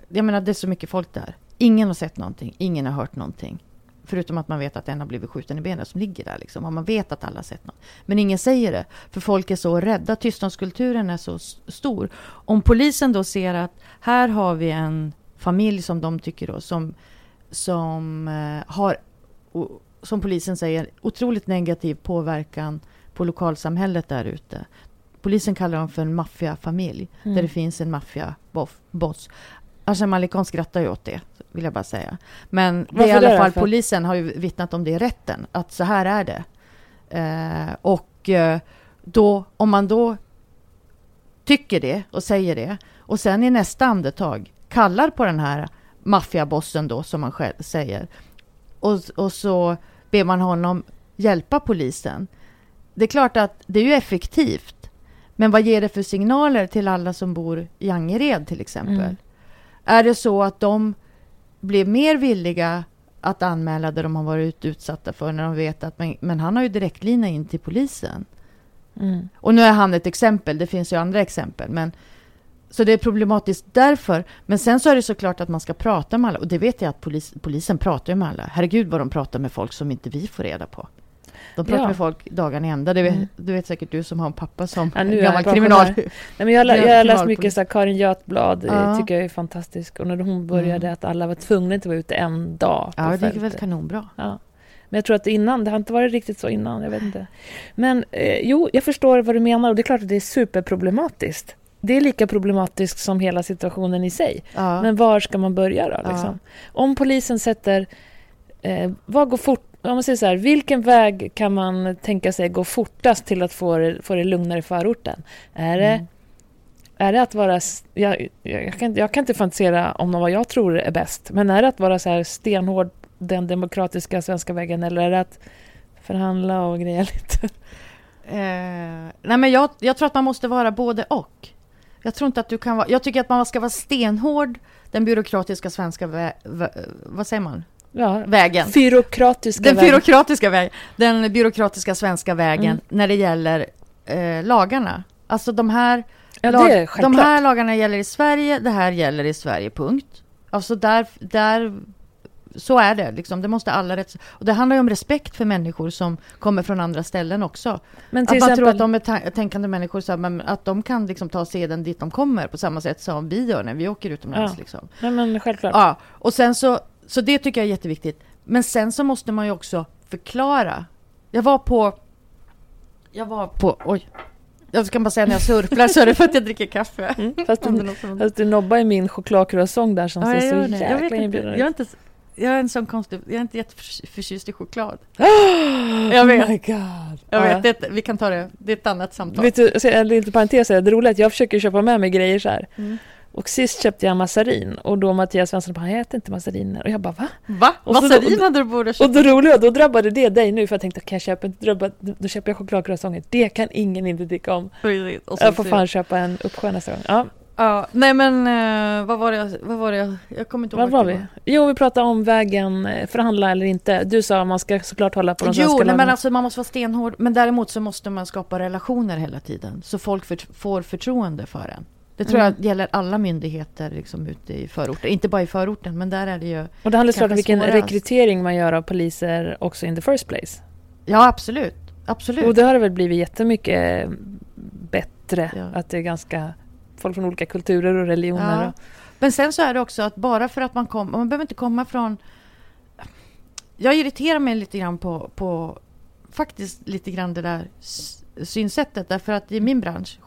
S2: Jag menar, det är så mycket folk där. Ingen har sett någonting. Ingen har hört någonting. Förutom att man vet att en har blivit skjuten i benet som ligger där. Liksom. Och man vet att alla har sett något. Men ingen säger det. För folk är så rädda. Tystnadskulturen är så stor. Om polisen då ser att här har vi en familj som de tycker då, som, som eh, har, som polisen säger, otroligt negativ påverkan på lokalsamhället där ute. Polisen kallar dem för en maffiafamilj,
S1: Mm.
S2: där det finns en maffiaboss. Asham Ali Khan skrattar ju åt det, vill jag bara säga. Men det är i
S1: det
S2: alla fall,
S1: För
S2: polisen har ju vittnat om det i rätten, att så här är det. Eh, och eh, då, om man då tycker det och säger det och sen i nästa andetag kallar på den här maffiabossen då, som man själv säger, och, och så ber man honom hjälpa polisen. Det är klart att det är ju effektivt, men vad ger det för signaler till alla som bor i Angered till exempel?
S1: Mm.
S2: Är det så att de blir mer villiga att anmäla det de har varit utsatta för när de vet att men, men han har ju direktlina in till polisen.
S1: Mm.
S2: Och nu är han ett exempel, det finns ju andra exempel. Men, så det är problematiskt därför. Men sen så är det såklart att man ska prata med alla. Och det vet jag att polis, polisen pratar med alla. Herregud vad de pratar med folk som inte vi får reda på. De pratar
S1: Ja.
S2: med folk dagarna i ända. Det vet,
S1: Mm.
S2: Du vet säkert du som har en pappa som
S1: Ja, nu
S2: gammal
S1: jag
S2: kriminal.
S1: Nej, men jag,
S2: är
S1: jag har läst mycket så här, Karin Götblad, det
S2: Ja.
S1: tycker jag är fantastisk. Och när hon började
S2: Mm.
S1: att alla var tvungna att vara ute en dag
S2: Ja, det gick väl kanonbra.
S1: Ja. Men jag tror att innan, det har inte varit riktigt så innan, jag vet inte. Men eh, jo, jag förstår vad du menar och det är klart att det är superproblematiskt. Det är lika problematiskt som hela situationen i sig.
S2: Ja.
S1: Men var ska man börja då? Liksom? Om polisen sätter... Eh, vad går fort, om man säger så här, vilken väg kan man tänka sig gå fortast till att få det, få det lugnare i förorten? Är det,
S2: Mm.
S1: är det att vara... Jag, jag, kan, inte- jag kan inte fantisera om vad jag tror är bäst, men är det att vara så här stenhård den demokratiska svenska vägen eller är det att förhandla och greja lite?
S2: Eh, nej men jag, jag tror att man måste vara både och. Jag tror inte att du kan vara... Jag tycker att man ska vara stenhård, den byråkratiska svenska vä, vä, vad säger man?
S1: Ja,
S2: Vägen.
S1: Fyråkratiska
S2: Den
S1: vägen.
S2: byråkratiska vägen. Den byråkratiska svenska vägen
S1: Mm.
S2: när det gäller eh, lagarna. Alltså de här,
S1: Ja,
S2: lag- de här lagarna gäller i Sverige, det här gäller i Sverige, punkt. Alltså där, där så är det. Liksom. Det måste alla rätt... Och det handlar ju om respekt för människor som kommer från andra ställen också.
S1: Men
S2: Att
S1: till
S2: man
S1: exempel,
S2: tror att de är ta- tänkande människor, så här, att de kan liksom ta seden dit de kommer på samma sätt som vi gör när vi åker utomlands.
S1: Ja.
S2: Liksom.
S1: Nej, men självklart.
S2: Ja, och sen så, så det tycker jag är jätteviktigt. Men sen så måste man ju också förklara. Jag var på, jag var på, oj. Jag ska bara säga när jag surplar så är det för att jag dricker kaffe.
S1: Mm, fast, du, fast du nobbar i min chokladcroissant där som
S2: Ja,
S1: ser
S2: jag
S1: så jäkla
S2: inte,
S1: inbjudande
S2: jag är
S1: ut.
S2: inte, jag är en sån konstig, jag är inte jätteförtjust i choklad.
S1: Jag
S2: vet.
S1: Oh my god.
S2: Jag
S1: Ja,
S2: vet, det, vi kan ta det, det är ett annat samtal.
S1: Vet du, eller inte parentes, det roliga är att jag försöker köpa med mig grejer så här.
S2: Mm.
S1: Och sist köpte jag massarin och då Mattias Svensson bara, jag äter inte massariner. Och jag bara, va?
S2: Va?
S1: Och
S2: Massarin hade du borde
S1: Och
S2: köpa.
S1: det roliga, då drabbade det dig nu för jag tänkte, kan jag köpa inte drabba, då köper jag chokladcroissanter. Det kan ingen inte tycka om.
S2: Precis, och
S1: Jag får fan köpa en uppsjö nästa gång. Ja,
S2: Ja, nej men vad var det, jag- vad var det, jag- kommer inte ihåg.
S1: var var
S2: det
S1: vi? Jo, vi pratade om vägen, eh, förhandla eller inte. Du sa att man ska såklart hålla på de
S2: Jo,
S1: svenska
S2: nej, men alltså man måste vara stenhård. Men däremot så måste man skapa relationer hela tiden. Så folk för, får förtroende för en. Det tror
S1: Mm.
S2: jag gäller alla myndigheter liksom ute i förorten. Inte bara i förorten, men där är det ju...
S1: Och det handlar såklart om vilken
S2: svårast.
S1: rekrytering man gör av poliser också in the first place.
S2: Ja, absolut. Absolut.
S1: Och det har väl blivit jättemycket bättre.
S2: Ja.
S1: Att det är ganska folk från olika kulturer och religioner.
S2: Ja.
S1: Och,
S2: Men sen så är det också att bara för att man kommer... Man behöver inte komma från... Jag irriterar mig lite grann på, på faktiskt lite grann det där synsättet. Därför att i min bransch,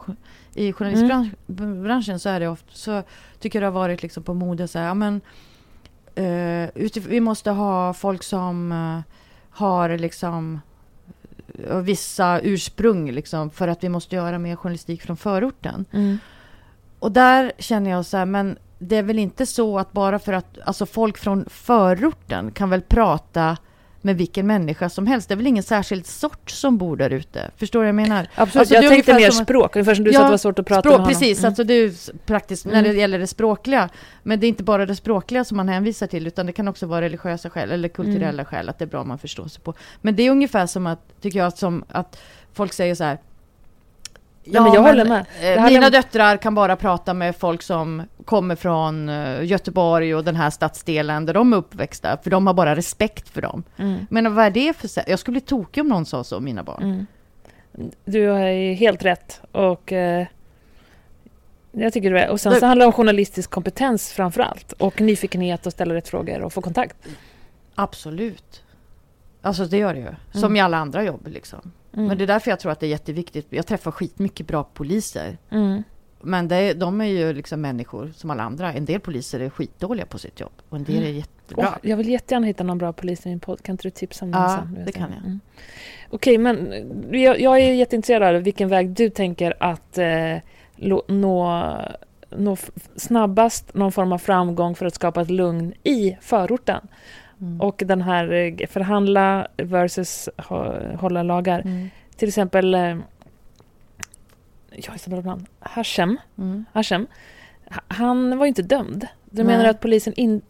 S2: i journalistbranschen så är det ofta, så tycker jag det har varit liksom på mode så här, ja men eh, utif- vi måste ha folk som eh, har liksom eh, vissa ursprung liksom för att vi måste göra mer journalistik från förorten.
S1: mm.
S2: Och där känner jag så här, men det är väl inte så att bara för att alltså folk från förorten kan väl prata med vilken människa som helst. Det är väl ingen särskild sort som bor där ute. Förstår du vad jag menar?
S1: Absolut,
S2: Alltså,
S1: jag tänkte mer
S2: som
S1: språk, ungefär som du sa
S2: Ja,
S1: att det var svårt att prata
S2: Språk,
S1: med honom.
S2: precis,
S1: Mm.
S2: alltså det är praktiskt när
S1: Mm.
S2: det gäller det språkliga. Men det är inte bara det språkliga som man hänvisar till, utan det kan också vara religiösa skäl eller kulturella
S1: Mm.
S2: skäl, att det är bra man förstår sig på. Men det är ungefär som att, tycker jag, som att folk säger så här.
S1: Ja, men jag håller med.
S2: eh, mina
S1: är-
S2: döttrar kan bara prata med folk som kommer från eh, Göteborg och den här stadsdelen där de är uppväxta, för de har bara respekt för dem.
S1: Mm.
S2: Men vad är det för? Jag skulle bli tokig om någon sa så om mina barn.
S1: Mm. Du har helt rätt. Och eh, jag tycker det är. Och sen så handlar det om journalistisk kompetens framför allt. Och nyfikenhet och ställa rätt frågor och få kontakt.
S2: Absolut. Alltså det gör det ju. Som
S1: Mm.
S2: i alla andra jobb liksom.
S1: Mm.
S2: Men det är därför jag tror att det är jätteviktigt. Jag träffar skitmycket bra poliser.
S1: Mm.
S2: Men det, de är ju liksom människor som alla andra. En del poliser är skitdåliga på sitt jobb. Och en del är
S1: Mm.
S2: jättebra.
S1: Åh, jag vill jättegärna hitta någon bra polis i min podd. Kan inte du tipsa om den
S2: Ja,
S1: sen?
S2: det kan jag.
S1: Mm. Okej, men jag, jag är jätteintresserad av vilken väg du tänker att eh, nå, nå snabbast någon form av framgång för att skapa ett lugn i förorten.
S2: Mm.
S1: Och den här eh, förhandla versus hå- hålla lagar.
S2: Mm.
S1: Till exempel, eh, jag är så bra namn, Hashem.
S2: Mm.
S1: Hashem. Han var ju inte dömd. Du
S2: Nej.
S1: menar att polisen in...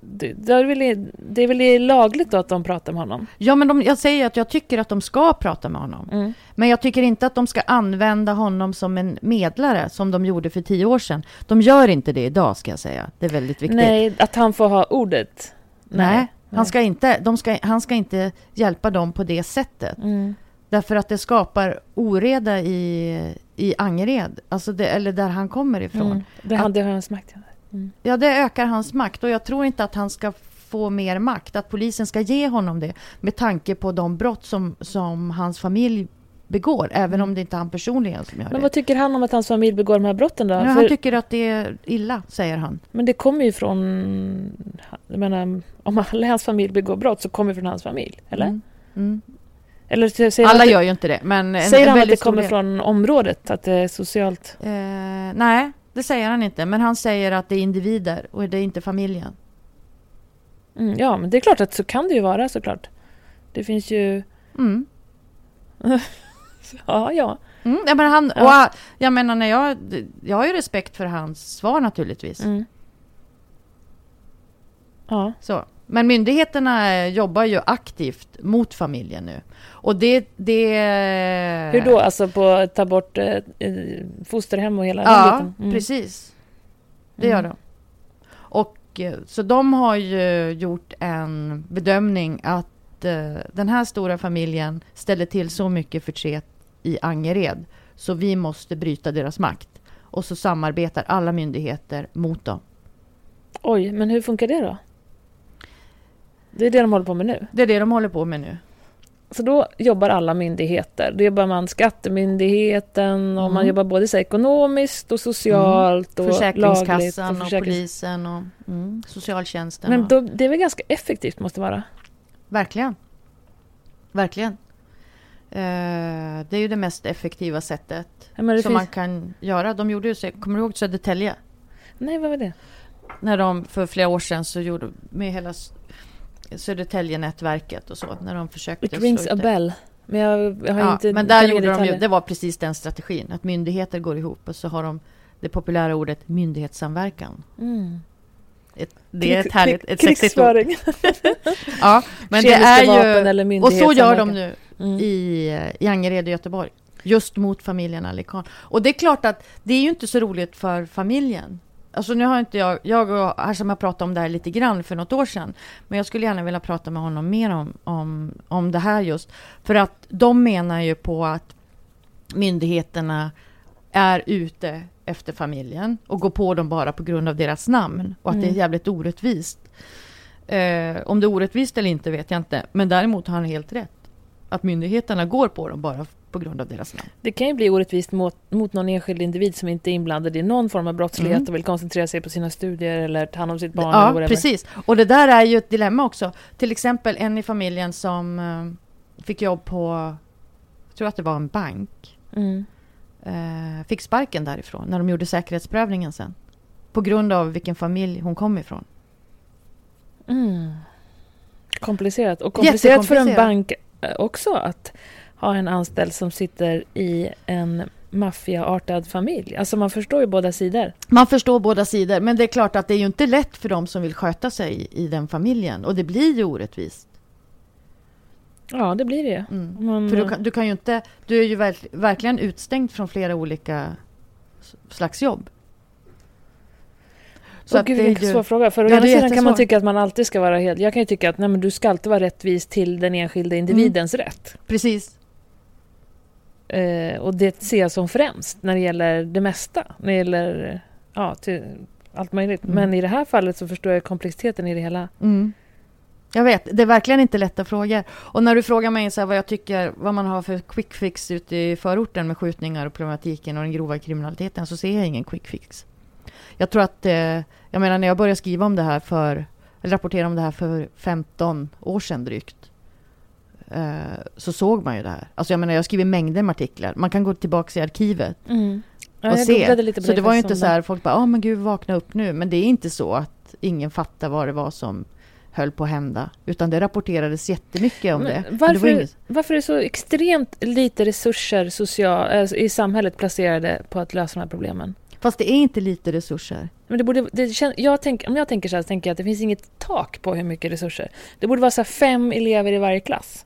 S1: Det, det, är väl, det är väl lagligt då att de pratar med honom?
S2: Ja, men de, jag säger att jag tycker att de ska prata med honom.
S1: Mm.
S2: Men jag tycker inte att de ska använda honom som en medlare som de gjorde för tio år sedan. De gör inte det idag, ska jag säga. Det är väldigt viktigt.
S1: Nej, att han får ha ordet.
S2: Nej, han, ska inte, de ska, han ska inte hjälpa dem på det sättet.
S1: Mm.
S2: Därför att det skapar oreda i, i Angered, alltså det, eller där han kommer ifrån.
S1: Mm. Det
S2: Att-
S1: hade hans makt. Mm.
S2: Ja, det ökar hans makt och jag tror inte att han ska få mer makt, att polisen ska ge honom det med tanke på de brott som, som hans familj begår, även om det inte är han personligen som gör
S1: Men
S2: det.
S1: vad tycker han om att hans familj begår de här brotten då? För,
S2: han tycker att det är illa, säger han.
S1: men det kommer ju från... Jag menar, om alla hans familj begår brott så kommer det från hans familj, eller?
S2: Mm. Mm.
S1: Eller säger
S2: Alla
S1: att,
S2: gör ju inte det, men en,
S1: Säger
S2: en
S1: han att det kommer
S2: del.
S1: från området? Att det är socialt?
S2: Eh, nej, det säger han inte, men han säger att det är individer och det är inte familjen.
S1: Mm, ja, men det är klart att så kan det ju vara såklart. Det finns ju...
S2: Mm.
S1: Ja, ja.
S2: Mm, ja, men han,
S1: Ja.
S2: och jag menar, när jag, jag har ju respekt för hans svar naturligtvis.
S1: Mm. Ja.
S2: Så. Men myndigheterna jobbar ju aktivt mot familjen nu. Och det... det
S1: Hur då? Alltså på att ta bort eh, eh, fosterhem och hela den
S2: Ja,
S1: biten? Mm.
S2: precis. Det gör
S1: Mm.
S2: de. Och Och eh, så de har ju gjort en bedömning att eh, den här stora familjen ställer till så mycket förtret i Angered så vi måste bryta deras makt. Och så samarbetar alla myndigheter mot dem.
S1: Oj, men hur funkar det då? Det är det de håller på med nu.
S2: Det är det de håller på med nu.
S1: Så då jobbar alla myndigheter. Då jobbar man Skattemyndigheten och
S2: Mm.
S1: man jobbar både så ekonomiskt och socialt och lagligt.
S2: Försäkringskassan och,
S1: försäkrings-
S2: polisen och mm, socialtjänsten.
S1: Men
S2: och,
S1: då, det är väl ganska effektivt måste vara?
S2: Verkligen. Verkligen. Eh, det är ju det mest effektiva sättet
S1: Ja,
S2: som
S1: finns...
S2: man kan göra. De gjorde ju, kommer du ihåg Södertälje?
S1: Nej, vad var det?
S2: När de för flera år sedan så gjorde med hela Södertälje-nätverket och så. När de försökte
S1: It rings a bell. Men jag, jag har
S2: Ja,
S1: inte...
S2: men där gjorde de ju,
S1: detaljer.
S2: det var precis den strategin. Att myndigheter går ihop och så har de det populära ordet myndighetssamverkan.
S1: Mm.
S2: Ett, det är ett härligt, ett sexigt ord. Ja, men det är ju... Och så gör de nu
S1: Mm.
S2: i, i Angered i Göteborg. Just mot familjen Ali Khan. Och det är klart att det är ju inte så roligt för familjen. Alltså nu har inte jag, jag och Hasham har pratat om det här lite grann för något år sedan. Men jag skulle gärna vilja prata med honom mer om, om, om det här just. För att de menar ju på att myndigheterna är ute efter familjen och går på dem bara på grund av deras namn. Och att det är
S1: Mm.
S2: jävligt orättvist. Eh, om det är orättvist eller inte vet jag inte. Men däremot har han helt rätt. Att myndigheterna går på dem bara på grund av deras namn.
S1: Det kan ju bli orättvist mot, mot någon enskild individ som inte är inblandad i någon form av brottslighet
S2: Mm.
S1: och vill koncentrera sig på sina studier eller ta hand om sitt barn eller
S2: Ja,
S1: whatever.
S2: precis. Och det där är ju ett dilemma också. Till exempel en i familjen som eh, fick jobb på, jag tror att det var en bank,
S1: Mm.
S2: eh, fick sparken därifrån när de gjorde säkerhetsprövningen sen. På grund av vilken familj hon kom ifrån.
S1: Mm. Komplicerat. Och komplicerat för en bank också att ha en anställd som sitter i en maffiaartad familj. Alltså man förstår ju båda sidor.
S2: Man förstår båda sidor, men det är klart att det är ju inte lätt för dem som vill sköta sig i den familjen. Och det blir ju orättvist.
S1: Ja, det blir det.
S2: Mm.
S1: Men,
S2: För du kan, du kan ju inte, du är ju verk, verkligen utstängd från flera olika slags jobb.
S1: Så
S2: att
S1: gud,
S2: det är ju-
S1: svår fråga. För å
S2: Ja,
S1: ena sidan kan man tycka att man alltid ska vara helt... Jag kan ju tycka att nej, men du ska alltid vara rättvis till den enskilde individens rätt.
S2: Precis.
S1: Eh, och det ser jag som främst när det gäller det mesta. När det gäller ja, allt möjligt.
S2: Mm.
S1: Men i det här fallet så förstår jag komplexiteten i det hela.
S2: Mm. Jag vet, det är verkligen inte lätta frågor. Och när du frågar mig så vad jag tycker, vad man har för quick fix ute i förorten med skjutningar och problematiken och den grova kriminaliteten så ser jag ingen quick fix. Jag tror att, eh, jag menar när jag började skriva om det här för, eller rapportera om det här för 15 år sedan drygt. Eh, så såg man ju det här. Alltså jag menar jag skriver mängder med artiklar. Man kan gå tillbaka i arkivet
S1: Mm.
S2: Och se.
S1: på
S2: Så det var ju inte så här, folk bara, ja men gud vakna upp nu. Men det är inte så att ingen fattar vad det var som höll på att hända. Utan det rapporterades jättemycket om
S1: Men
S2: det. Det
S1: Varför,
S2: var inget,
S1: varför är det så extremt lite resurser social, alltså, i samhället placerade på att lösa de här problemen?
S2: Fast det är inte lite resurser.
S1: Men det borde, det jag tänk, om jag tänker så här så tänker jag att det finns inget tak på hur mycket resurser. Det borde vara så fem elever i varje klass.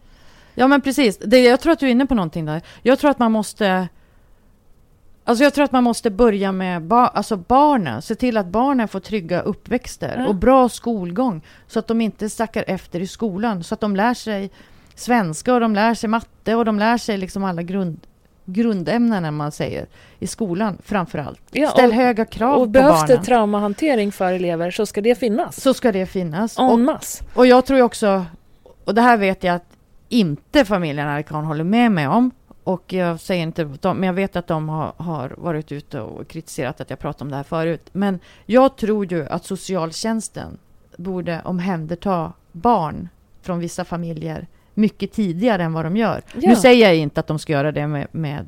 S2: Ja men precis, det, jag tror att du är inne på någonting där. Jag tror att man måste Alltså jag tror att man måste börja med ba, alltså barnen, se till att barnen får trygga uppväxter
S1: Ja.
S2: och bra skolgång. Så att de inte sackar efter i skolan, så att de lär sig svenska och de lär sig matte och de lär sig liksom alla grund, grundämnena man säger i skolan framför allt.
S1: Ja,
S2: Ställ
S1: och-
S2: höga krav
S1: Och
S2: på
S1: behövs det
S2: barnen.
S1: traumahantering för elever så ska det finnas.
S2: så ska det finnas.
S1: En
S2: Och, och jag tror också, och det här vet jag att inte familjen Arkan håller med mig om. Och jag säger inte men jag vet att de har, har varit ute och kritiserat att jag pratat om det här förut. Men jag tror ju att socialtjänsten borde omhänderta barn från vissa familjer mycket tidigare än vad de gör.
S1: Ja.
S2: Nu säger jag inte att de ska göra det med, med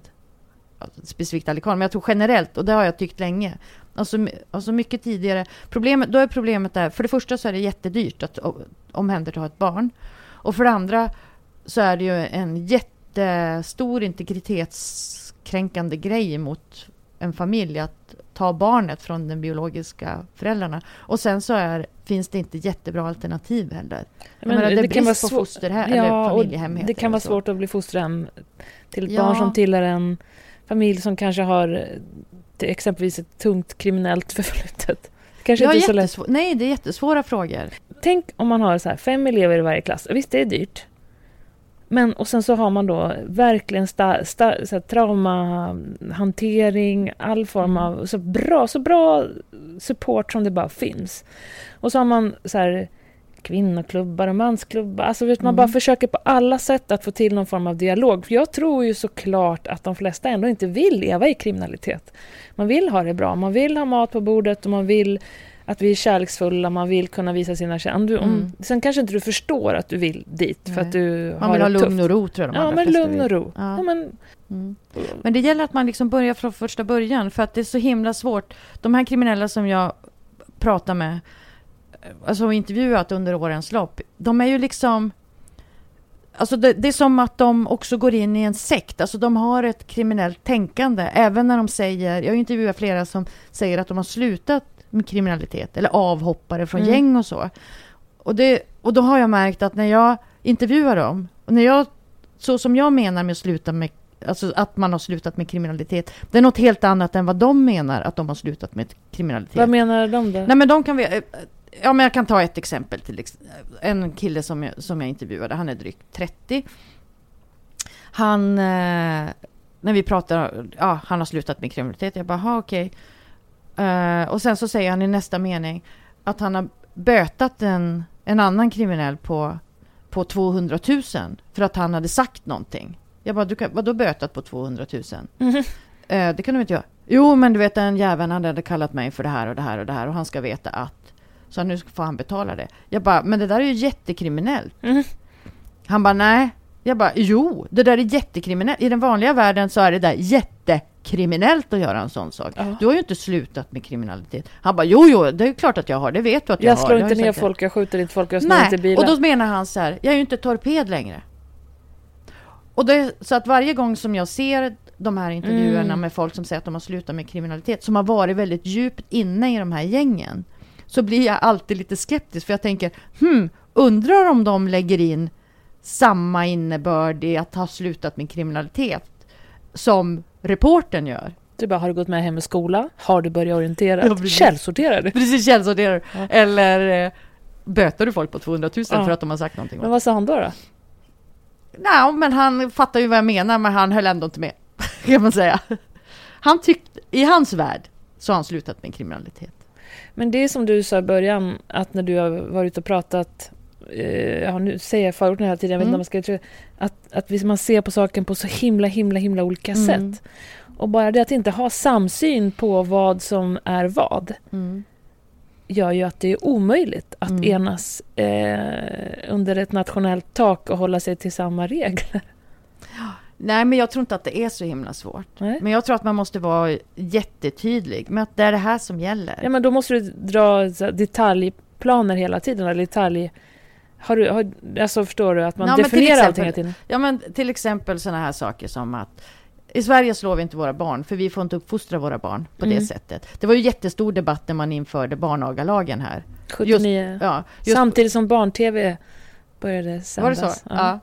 S2: specifikt Alican, men jag tror generellt, och det har jag tyckt länge. Alltså, alltså mycket tidigare. Problemet, då är problemet där, för det första så är det jättedyrt att omhänderta ett barn. Och för det andra så är det ju en jättestor integritetskränkande grej mot en familj att ta barnet från den biologiska föräldrarna. Och sen så är, finns det inte jättebra alternativ heller. Jag menar, det är brist på
S1: svår-
S2: fosterhem eller
S1: Ja, och
S2: familjehem
S1: det kan
S2: det
S1: vara svårt att bli fosterhem till
S2: Ja.
S1: barn som tillhör en familj som kanske har till exempelvis ett tungt kriminellt förflutet. Kanske
S2: Jag
S1: inte så lätt.
S2: Nej, det är jättesvåra frågor.
S1: Tänk om man har så här fem elever i varje klass. Visst, det är dyrt. Men och sen så har man då verkligen sta, sta, så här, traumahantering, all form av så bra, så bra support som det bara finns. Och så har man så här kvinnoklubbar och mansklubbar. Alltså vet, man bara försöker på alla sätt att få till någon form av dialog. För jag tror ju såklart att de flesta ändå inte vill leva i kriminalitet. Man vill ha det bra, man vill ha mat på bordet och man vill att vi är kärleksfulla, man vill kunna visa sina känslor.
S2: Mm.
S1: Sen kanske inte du förstår att du vill dit för
S2: Nej.
S1: att du
S2: Man vill ha lugn
S1: tufft.
S2: och ro tror jag de
S1: Ja, men lugn och ro.
S2: Ja.
S1: Ja. men,
S2: Mm. Men det gäller att man liksom börjar från första början för att det är så himla svårt. De här kriminella som jag pratar med, alltså intervjuat under årens lopp, de är ju liksom Alltså det, det är som att de också går in i en sekt. Alltså de har ett kriminellt tänkande. Även när de säger, jag har intervjuat flera som säger att de har slutat med kriminalitet. Eller avhoppare från
S1: Mm.
S2: gäng och så. Och, det, och då har jag märkt att när jag intervjuar dem, och när jag, så som jag menar med att sluta med Alltså att man har slutat med kriminalitet. Det är något helt annat än vad de menar att de har slutat med kriminalitet.
S1: vad menar de då?
S2: Nej men de kan vi... Ja men jag kan ta ett exempel till ex- En kille som jag, som jag intervjuade, han är drygt 30. Han... Eh, när vi pratar, ja han har slutat med kriminalitet. Jag bara, "Aha, okej. Eh, och sen så säger han i nästa mening att han har bötat en, en annan kriminell på, på 200 000 för att han hade sagt någonting. Jag bara, du kan, vadå bötat på 200 000?
S1: Mhm.
S2: Eh, det kan du inte göra. Jo, men du vet den jäveln han hade kallat mig för det här och det här och det här och han ska veta att. Så nu får han betala det. Jag bara, men det där är ju jättekriminellt.
S1: Mhm.
S2: Han bara, nej. Jag bara, jo, det där är jättekriminellt. I den vanliga världen så är det där jättekriminellt att göra en sån sak.
S1: Ja.
S2: Du har ju inte slutat med kriminalitet. Han bara, jo, jo, det är klart att jag har. Det vet du att jag,
S1: Jag
S2: har.
S1: slår
S2: Det har
S1: inte
S2: jag
S1: ner folk, jag skjuter inte folk, jag snor inte bilar.
S2: och då menar han så här, jag är ju inte torped längre. Och det, så att varje gång som jag ser de här intervjuerna
S1: Mm.
S2: med folk som säger att de har slutat med kriminalitet, som har varit väldigt djupt inne i de här gängen, så blir jag alltid lite skeptisk, för jag tänker, hmm, undrar om de lägger in samma innebörd i att ha slutat med kriminalitet som reporten gör.
S1: Du bara, har du gått med hem i skola? Har du börjat orientera?
S2: Ja, precis.
S1: Källsorterar du?
S2: Precis, källsorterar.
S1: Ja.
S2: Eller eh, böter du folk på 200 000
S1: Ja.
S2: för att de har sagt någonting?
S1: Men vad sa han då? då?
S2: Nej, men han fattar ju vad jag menar, men han höll ändå inte med, kan man säga. Han tyckte, i hans värld, så har han slutat med kriminalitet.
S1: Men det är som du sa i början, att när du har varit och pratat, eh, ja, nu säger jag förorten hela tiden, inte
S2: Mm.
S1: man ska att, att man ser på saken på så himla, himla, himla olika
S2: Mm.
S1: sätt. Och bara det att inte ha samsyn på vad som är vad, gör ju att det är omöjligt att
S2: Mm.
S1: enas eh, under ett nationellt tak och hålla sig till samma regler.
S2: Nej, men jag tror inte att det är så himla svårt.
S1: Nej.
S2: Men jag tror att man måste vara jättetydlig med att det är det här som gäller.
S1: Ja, men då måste du dra detaljplaner hela tiden, eller detalj... Har du, har, alltså förstår du, att man
S2: Ja,
S1: definierar
S2: exempel-
S1: allting hela tiden?
S2: Ja, men till exempel sådana här saker som att i Sverige slår vi inte våra barn, för vi får inte uppfostra våra barn på
S1: Mm.
S2: det sättet. Det var ju jättestor debatt när man införde barnagalagen här.
S1: 79.
S2: Ja, just,
S1: Samtidigt som barn-tv började sändas.
S2: var det så? Ja.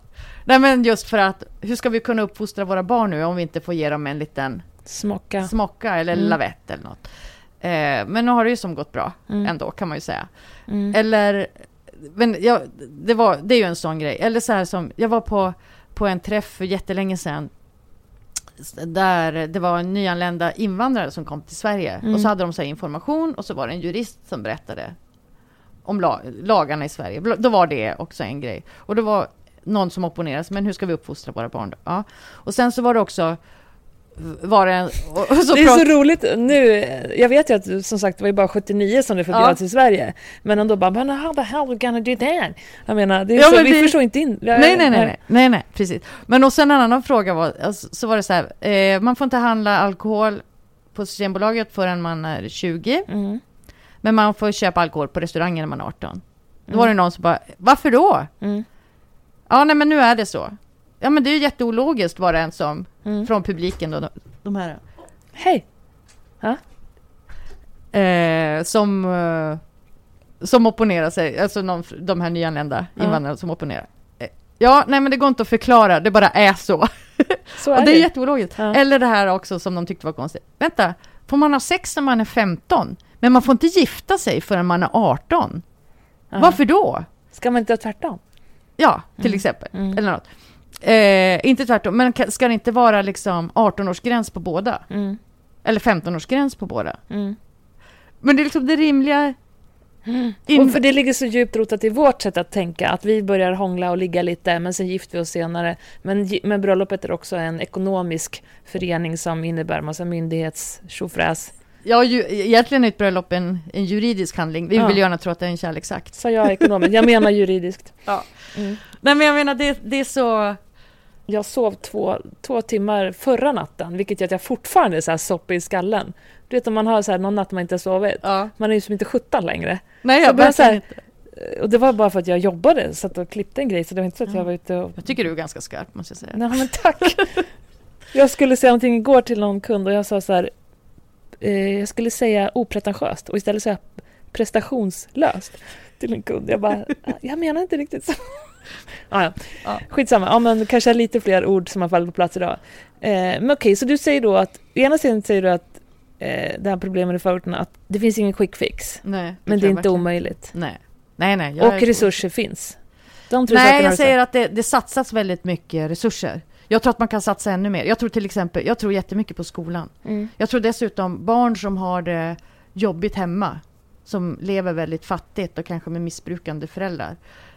S2: Nej, men just för att hur ska vi kunna uppfostra våra barn nu om vi inte får ge dem en liten
S1: Smocka.
S2: smocka eller
S1: Mm.
S2: lavett eller något. Eh, men nu har det ju som gått bra
S1: Mm.
S2: ändå, kan man ju säga.
S1: Mm.
S2: Eller, men jag, det, var, det är ju en sån grej. Eller så här som, jag var på, på en träff för jättelänge sedan. Där det var nyanlända invandrare som kom till Sverige.
S1: Mm.
S2: Och så hade de så information och så var det en jurist som berättade om la, lagarna i Sverige. Då var det också en grej. Och det var någon som opponerade sig, men hur ska vi uppfostra våra barn då? Ja. Och sen så var det också var det en,
S1: det är så roligt nu. Jag vet ju att som sagt det var ju bara 79 som det förbjöds
S2: Ja.
S1: i Sverige. Men ändå bara, men how the hell are we gonna do that? Jag menar, det är
S2: Ja,
S1: så,
S2: men
S1: vi
S2: det-
S1: förstår inte in...
S2: Nej, nej, nej, nej, nej, nej, precis. Men och sen en annan fråga var, alltså, så var det så här, eh, man får inte handla alkohol på Systembolaget förrän man är 20,
S1: Mm.
S2: men man får köpa alkohol på restaurangen när man är 18. Då
S1: Mm.
S2: var det någon som bara, varför då?
S1: Mm.
S2: Ja, nej, men nu är det så. Ja, men det är ju jätteologiskt var det en som,
S1: Mm.
S2: från publiken då, de, de här,
S1: Hej!
S2: eh, som, eh, som opponerar sig, alltså någon, de här nyanlända
S1: Ja.
S2: invandrarna som opponerar. Eh, Ja, nej men det går inte att förklara, det bara är så.
S1: Så är
S2: Och det är
S1: det.
S2: jätteologiskt.
S1: Ja.
S2: Eller det här också som de tyckte var konstigt. Vänta, får man ha sex när man är 15? Men man får inte gifta sig förrän man är 18.
S1: Ja.
S2: Varför då?
S1: Ska man inte göra tvärtom?
S2: Ja, till exempel. Eller något. Eh, inte tvärtom, men ka- ska det inte vara liksom 18-årsgräns på båda?
S1: Mm.
S2: Eller 15-årsgräns på båda?
S1: Mm.
S2: Men det är liksom det rimliga... In-
S1: Och för det ligger så djupt rotat i vårt sätt att tänka, att vi börjar hångla och ligga lite, men sen gifter vi oss senare. Men, men bröllopet är också en ekonomisk förening som innebär massa myndighets
S2: Ja, ju, egentligen är ett bröllop en, en juridisk handling. Vi
S1: Ja.
S2: vill gärna tro att det är en kärleksakt.
S1: Sa jag ekonomiskt? Jag menar juridiskt.
S2: Ja.
S1: Mm.
S2: Nej, men jag menar, det, det är så...
S1: Jag sov två, två timmar förra natten, vilket gör att jag fortfarande är så här soppig i skallen. Du vet om man har så här någon natt man inte har sovit.
S2: Ja.
S1: Man är ju som inte 17 längre.
S2: Nej,
S1: Så
S2: jag,
S1: så
S2: verkligen
S1: här-
S2: inte.
S1: Och det var bara för att jag jobbade, satt och klippte en grej, så det var inte så att jag var ute och...
S2: jag tycker du är ganska skarp, måste jag säga.
S1: Nej men tack! Jag skulle säga någonting igår till någon kund och jag sa så här, eh, jag skulle säga opretentiöst och istället säga prestationslöst till en kund. Jag bara, jag menar inte riktigt så. Ah, ja.
S2: Ja.
S1: Skitsamma, ja, men kanske lite fler ord som har fallit på plats idag. Eh, men okej, så du säger då att, i ena sidan säger du att eh, det här problemet i förorterna, att det finns ingen quick fix.
S2: Nej,
S1: Men det
S2: tror
S1: är inte
S2: verkligen.
S1: omöjligt.
S2: Nej, nej, nej.
S1: Och resurser finns. De tre
S2: Nej, jag säger att det, det satsas väldigt mycket resurser. Jag tror att man kan satsa ännu mer. Jag tror till exempel, jag tror jättemycket på skolan.
S1: Mm.
S2: Jag tror dessutom barn som har det jobbigt hemma, som lever väldigt fattigt och kanske med missbrukande föräldrar.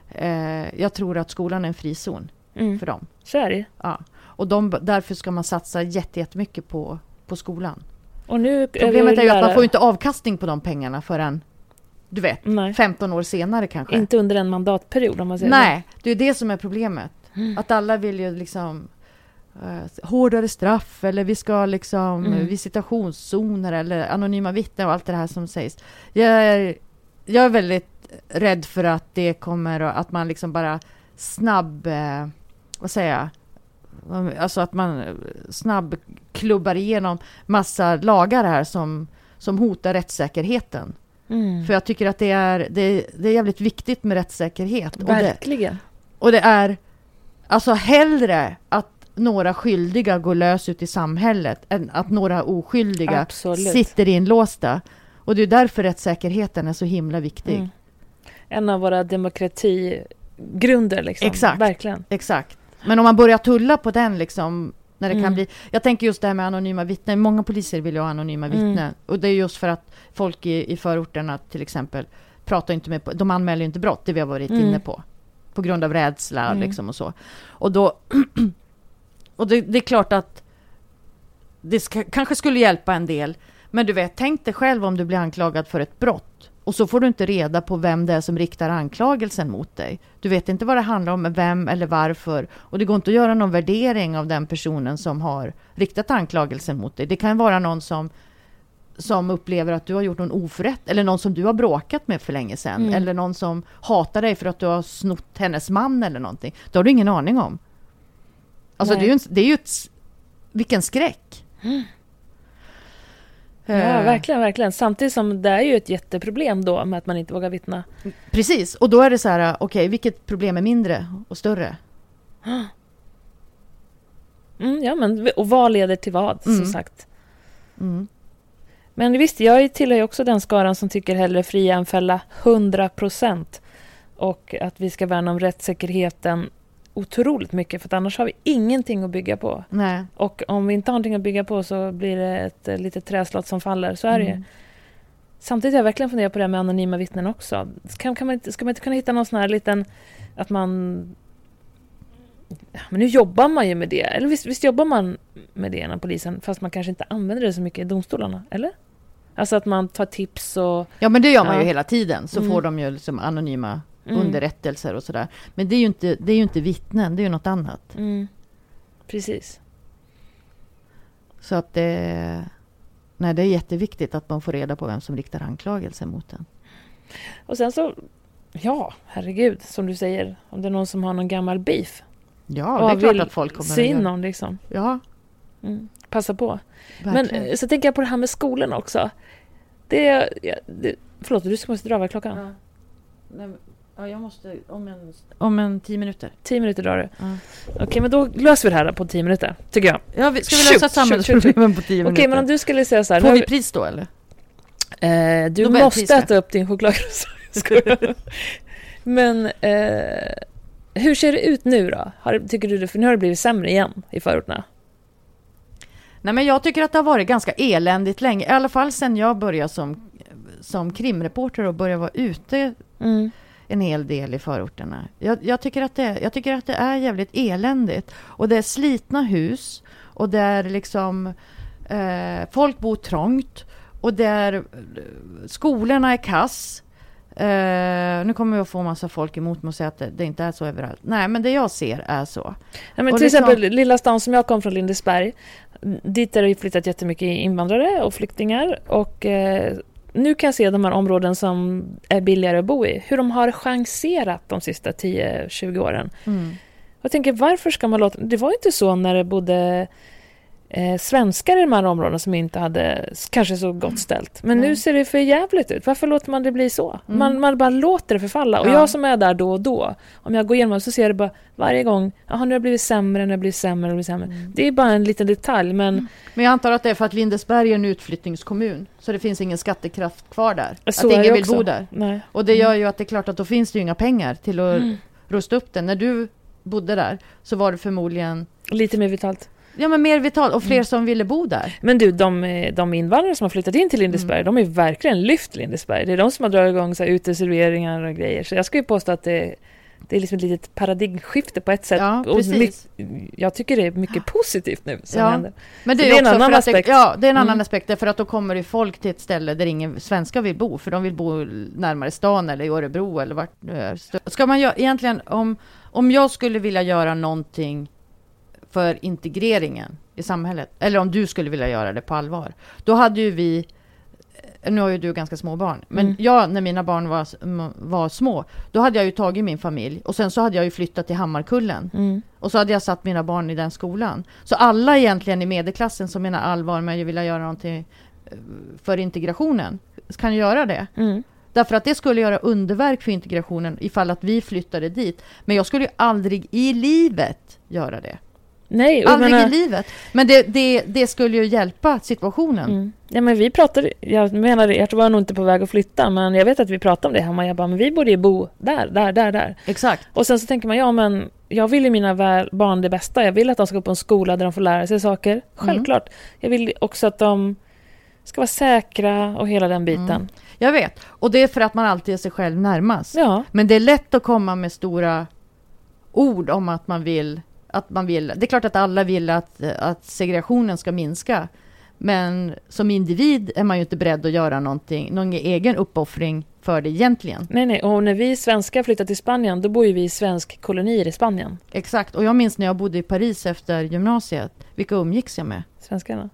S2: Eh, jag tror att skolan är en frizon
S1: Mm.
S2: för dem.
S1: Så är det.
S2: Ja. Och de, därför ska man satsa jätte- jättemycket på, på skolan.
S1: Och nu
S2: Problemet är ju att man får inte avkastning på de pengarna förrän, du vet,
S1: Nej.
S2: 15 år senare kanske.
S1: Inte under en mandatperiod om man säger
S2: Nej, det är det som är problemet.
S1: Mm.
S2: Att alla vill ju liksom eh, hårdare straff eller vi ska liksom
S1: Mm.
S2: mm. visitationszoner eller anonyma vittnen och allt det här som sägs. Jag är, jag är väldigt rädd för att det kommer att- man liksom bara snabb, eh, vad säger jag, alltså att man eh, snabb klubbar igenom massa lagar här som, som hotar rättssäkerheten.
S1: Mm.
S2: För jag tycker att det är, det, det är jävligt viktigt med rättssäkerhet. Och det,
S1: Verkligen.
S2: och det är alltså hellre att några skyldiga går lös ut i samhället än att några oskyldiga
S1: Absolut.
S2: sitter inlåsta. Och det är därför rättssäkerheten är så himla viktig.
S1: Mm. En av våra demokratigrunder liksom.
S2: Exakt.
S1: Verkligen.
S2: Exakt. Men om man börjar tulla på den liksom, när det
S1: Mm.
S2: kan bli... Jag tänker just det här med anonyma vittnen. Många poliser vill ju ha anonyma
S1: Mm.
S2: vittnen. Och det är just för att folk i, i förorterna till exempel pratar inte med... De anmäler inte brott, det vi har varit
S1: Mm.
S2: inne på. På grund av rädsla
S1: Mm.
S2: liksom och så. Och då... och det, det är klart att det ska, kanske skulle hjälpa en del. Men du vet, tänk dig själv om du blir anklagad för ett brott. Och så får du inte reda på vem det är som riktar anklagelsen mot dig. Du vet inte vad det handlar om, vem eller varför. Och det går inte att göra någon värdering av den personen som har riktat anklagelsen mot dig. Det kan vara någon som, som upplever att du har gjort någon oförrätt. Eller någon som du har bråkat med för länge sedan.
S1: Mm.
S2: Eller någon som hatar dig för att du har snott hennes man eller någonting. Det har du ingen aning om. Alltså
S1: Nej.
S2: det är ju, en, det är ju ett... Vilken skräck!
S1: Ja,
S2: Eh,
S1: verkligen, verkligen. Samtidigt som det är ju ett jätteproblem då med att man inte vågar vittna.
S2: Precis, och då är det så här, okej, vilket problem är mindre och större?
S1: Mm, ja, men och vad leder till vad, som
S2: Mm.
S1: sagt.
S2: Mm.
S1: Men visst, jag tillhör ju också den skaran som tycker hellre fria än fälla 100 procent. Och att vi ska värna om rättssäkerheten otroligt mycket, för annars har vi ingenting att bygga på.
S2: Nej.
S1: Och om vi inte har någonting att bygga på så blir det ett eh, litet träslott som faller. Så är det ju.
S2: Mm.
S1: Samtidigt har jag verkligen funderat på det här med anonyma vittnen också. Kan, kan man inte, ska man inte kunna hitta någon sån här liten... Att man... Ja, Men nu jobbar man ju med det. Eller visst, visst jobbar man med det inom polisen, fast man kanske inte använder det så mycket i domstolarna, eller? Alltså att man tar tips och...
S2: Ja, men det gör man
S1: Ja.
S2: ju hela tiden. Så
S1: Mm.
S2: får de ju liksom anonyma
S1: Mm,
S2: underrättelser och sådär. Men det är, ju inte, det är ju inte vittnen, det är ju något annat.
S1: Mm, precis.
S2: Så att det... Nej, det är jätteviktigt att man får reda på vem som riktar anklagelser mot en.
S1: Och sen så... Ja, herregud, som du säger. Om det är någon som har någon gammal beef.
S2: Ja, det är klart att folk kommer
S1: se in
S2: göra.
S1: någon liksom.
S2: Ja,
S1: Mm, passa på. Men
S2: verkligen.
S1: eh, så tänker jag på det här med skolan också. Det, ja, det, förlåt, du ska måste dra vad klockan?
S2: Nej, men Ja, jag måste om en, om en tio minuter.
S1: Tio minuter drar det.
S2: Ja.
S1: Okej, men då löser vi det här på tio minuter, tycker jag.
S2: Ja, vi, ska vi lösa samhällsproblemen på tio
S1: Okej,
S2: minuter?
S1: men om du skulle säga så här.
S2: Får vi pris då eller?
S1: Eh, du
S2: Nobelpris,
S1: måste äta upp din chokladkroissant. Skojar. Men eh, hur ser det ut nu då? Har, tycker du för nu har det blivit sämre igen i förorterna.
S2: Nej, men jag tycker att det har varit ganska eländigt länge. I alla fall sen jag började som, som krimreporter och började vara ute
S1: Mm.
S2: En hel del i förorterna. Jag, jag, tycker att det, jag tycker att det är jävligt eländigt. Och det är slitna hus och det är liksom eh, folk bor trångt och där eh, skolorna är kass. Eh, nu kommer jag få massa folk emot mig och säga att det, det inte är så överallt. Nej, men det jag ser är så.
S1: Ja, men
S2: Och
S1: till
S2: liksom-
S1: exempel lilla stan som jag kom från, Lindesberg. Dit har det flyttat jättemycket invandrare och flyktingar. Och eh, nu kan jag se de här områden som är billigare att bo i. Hur de har chanserat de sista 10-20 åren. Jag tänker, varför ska man låta... Det var inte så när det bodde eh, svenskar i de här områdena som inte hade kanske så gott ställt. Men nu
S2: Nej.
S1: ser det för jävligt ut. Varför låter man det bli så?
S2: Mm.
S1: Man, man bara låter det förfalla. Och
S2: Ja.
S1: jag som är där då och då, om jag går igenom så ser jag det bara varje gång, jaha nu har det blivit sämre, nu har det blivit sämre, nu har det blivit sämre.
S2: Mm.
S1: Det är bara en liten detalj, men
S2: Men jag antar att det är för att Lindesberg är en utflyttningskommun. Så det finns ingen skattekraft kvar där.
S1: så
S2: att ingen vill
S1: också.
S2: bo där.
S1: Nej.
S2: Och det gör ju att det är klart att då finns det ju inga pengar till att
S1: Mm.
S2: rusta upp den. När du bodde där så var det förmodligen
S1: Lite mer vitalt.
S2: Ja, men mer vitalt och fler
S1: Mm.
S2: som ville bo där.
S1: Men du, de, eh, de invandrare som har flyttat in till Lindesberg,
S2: Mm.
S1: de har ju verkligen lyft Lindesberg. Det är de som har dragit igång så här uteserveringar och grejer. Så jag ju påstå att det, det är liksom ett litet paradigmskifte på ett sätt.
S2: Ja,
S1: Och
S2: precis.
S1: my- jag tycker det är mycket positivt nu som
S2: Ja.
S1: händer.
S2: Men det är,
S1: det är en annan aspekt.
S2: Det, ja, det är en annan
S1: Mm.
S2: aspekt. Därför att då kommer det folk till ett ställe där ingen svenskar vill bo. För de vill bo närmare stan eller i Örebro eller vart det är. Ska man göra, egentligen, om, om jag skulle vilja göra någonting för integreringen i samhället, eller om du skulle vilja göra det på allvar, då hade ju vi nu har ju du ganska små barn, men
S1: Mm.
S2: jag när mina barn var, var små, då hade jag ju tagit min familj och sen så hade jag ju flyttat till Hammarkullen.
S1: Mm.
S2: Och så hade jag satt mina barn i den skolan. Så alla egentligen i medelklassen som menar allvar med att vilja göra någonting eh, för integrationen kan göra det.
S1: Mm.
S2: Därför att det skulle göra underverk för integrationen ifall att vi flyttade dit. Men jag skulle ju aldrig i livet göra det.
S1: Nej,
S2: Aldrig
S1: menar-
S2: i livet. Men det, det, det skulle ju hjälpa situationen.
S1: Mm. Ja, men vi pratade, jag menar, jag var nog inte på väg att flytta, men jag vet att vi pratade om det hemma. Jag bara, men vi borde ju bo där, där, där, där.
S2: Exakt.
S1: Och sen så tänker man, ja men jag vill ju mina barn det bästa. Jag vill att de ska gå på en skola där de får lära sig saker. Självklart. Jag vill också att de ska vara säkra och hela den biten.
S2: Mm. Jag vet. Och det är för att man alltid är sig själv närmast.
S1: Ja,
S2: Men det är lätt att komma med stora ord om att man vill, att man vill. Det är klart att alla vill att, att segregationen ska minska. Men som individ är man ju inte beredd att göra någonting, någon egen uppoffring för det egentligen.
S1: nej nej. Och när vi svenskar flyttar till Spanien, då bor ju vi i svensk kolonier i Spanien.
S2: Exakt. Och jag minns när jag bodde i Paris efter gymnasiet. Vilka umgicks jag med?
S1: Svenskarna.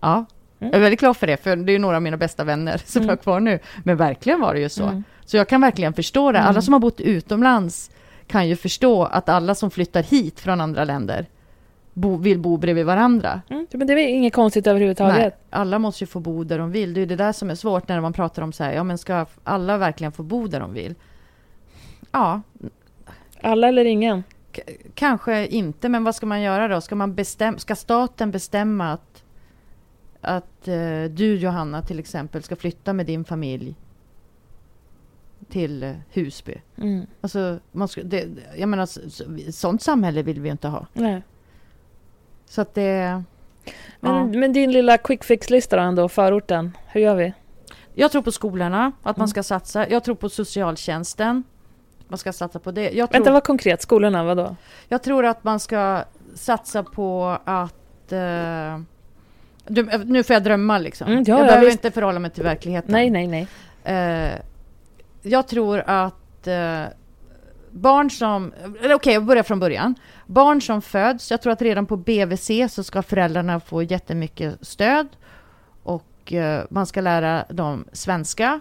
S2: Ja.
S1: Mm.
S2: Jag är väldigt glad för det, för det är några av mina bästa vänner som
S1: Mm.
S2: jag har kvar nu. Men verkligen var det ju så.
S1: Mm.
S2: Så jag kan verkligen förstå det. Alla
S1: Mm.
S2: som har bott utomlands kan ju förstå att alla som flyttar hit från andra länder bo, vill bo bredvid varandra.
S1: Mm. Men det är inget konstigt överhuvudtaget.
S2: Nej, alla måste ju få bo där de vill. Det är det där som är svårt när man pratar om så här, ja men ska alla verkligen få bo där de vill? Ja,
S1: Alla eller ingen.
S2: k- kanske inte, men vad ska man göra då? Ska, man bestäm ska staten bestämma att, att eh, du Johanna till exempel ska flytta med din familj till eh, Husby?
S1: Mm.
S2: Alltså, man ska, det, jag menar, så, så, sånt samhälle vill vi inte ha.
S1: Nej.
S2: Så att det...
S1: Men,
S2: ja.
S1: men din lilla quick fix-lista då ändå, förorten. Hur gör vi?
S2: Jag tror på skolorna, att man
S1: Mm.
S2: ska satsa. Jag tror på socialtjänsten. Man ska satsa på det. Jag tror,
S1: Vänta, vad konkret? Skolorna, vad då?
S2: jag tror att man ska satsa på att... Eh, du, nu får jag drömma liksom.
S1: Mm, ja,
S2: jag
S1: ja,
S2: behöver
S1: visst.
S2: inte förhålla mig till verkligheten.
S1: Nej, nej, nej.
S2: Eh, jag tror att eh, barn som... Eller okej, jag börjar från början. Barn som föds, jag tror att redan på BVC så ska föräldrarna få jättemycket stöd. Och eh, man ska lära dem svenska.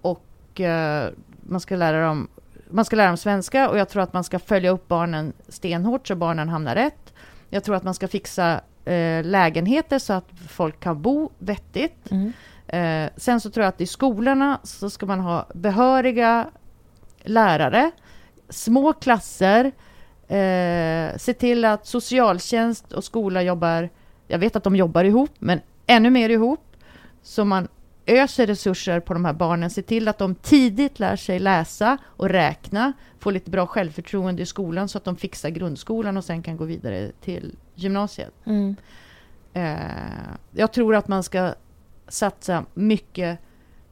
S2: Och eh, man ska lära dem man ska lära dem svenska och jag tror att man ska följa upp barnen stenhårt så barnen hamnar rätt. Jag tror att man ska fixa eh, lägenheter så att folk kan bo vettigt.
S1: Mm.
S2: Eh, sen så tror jag att i skolorna så ska man ha behöriga lärare, små klasser, eh, se till att socialtjänst och skola jobbar, jag vet att de jobbar ihop, men ännu mer ihop, så man öser resurser på de här barnen, se till att de tidigt lär sig läsa och räkna, få lite bra självförtroende i skolan så att de fixar grundskolan och sen kan gå vidare till gymnasiet.
S1: Mm.
S2: Eh, jag tror att man ska satsa mycket